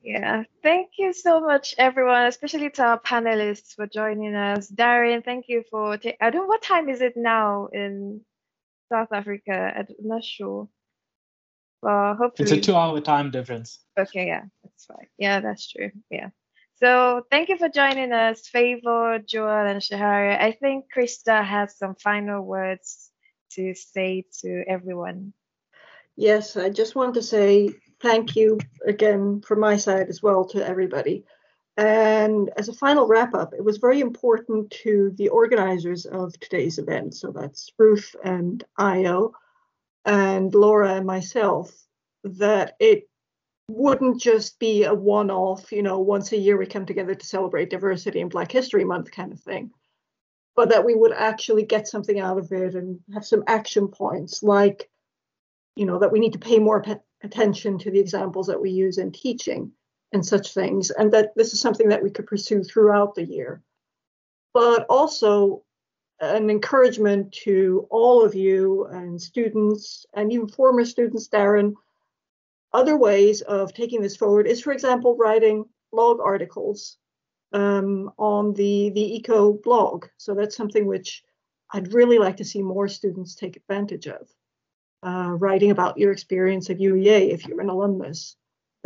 Yeah, thank you so much, everyone, especially to our panelists for joining us. Darren, thank you for. Ta- I don't. What time is it now in South Africa? I'm not sure. Well, hopefully it's a two-hour time difference. Okay, yeah, that's fine. Yeah, that's true. Yeah. So thank you for joining us, Favor, Joel, and Shahara. I think Krista has some final words to say to everyone. Yes, I just want to say thank you again from my side as well to everybody. And as a final wrap up, it was very important to the organizers of today's event. So that's Ruth and Io and Laura and myself that it wouldn't just be a one off, you know, once a year we come together to celebrate diversity and Black History Month kind of thing, but that we would actually get something out of it and have some action points like, you know, that we need to pay more attention to the examples that we use in teaching and such things, and that this is something that we could pursue throughout the year. But also an encouragement to all of you and students and even former students, Darren. Other ways of taking this forward is, for example, writing blog articles um, on the, the ECO blog. So that's something which I'd really like to see more students take advantage of. Uh, writing about your experience at UEA if you're an alumnus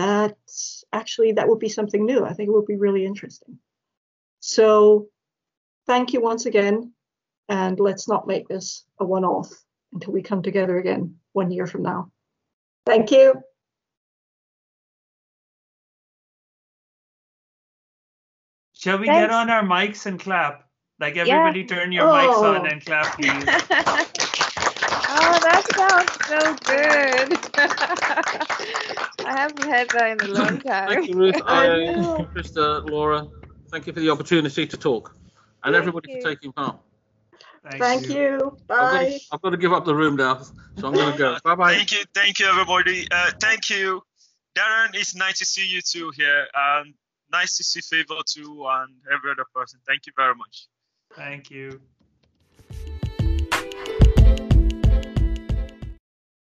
that's actually that would be something new. I think it would be really interesting. So thank you once again, and let's not make this a one-off until we come together again one year from now. Thank you. Shall we Thanks. get on our mics and clap? Like everybody turn your mics on Oh. and clap, please. that sounds so good. I haven't had that in a long time. Thank you, Ruth, I I. Krista, Laura. Thank you for the opportunity to talk, and Thank everybody you. for taking part. Thank you. I've got, Bye. to, I've got to give up the room now, so I'm going to go. Bye bye. Thank you, thank you, everybody. Uh, thank you, Darren. It's nice to see you too here, and nice to see Favor too, and every other person. Thank you very much. Thank you.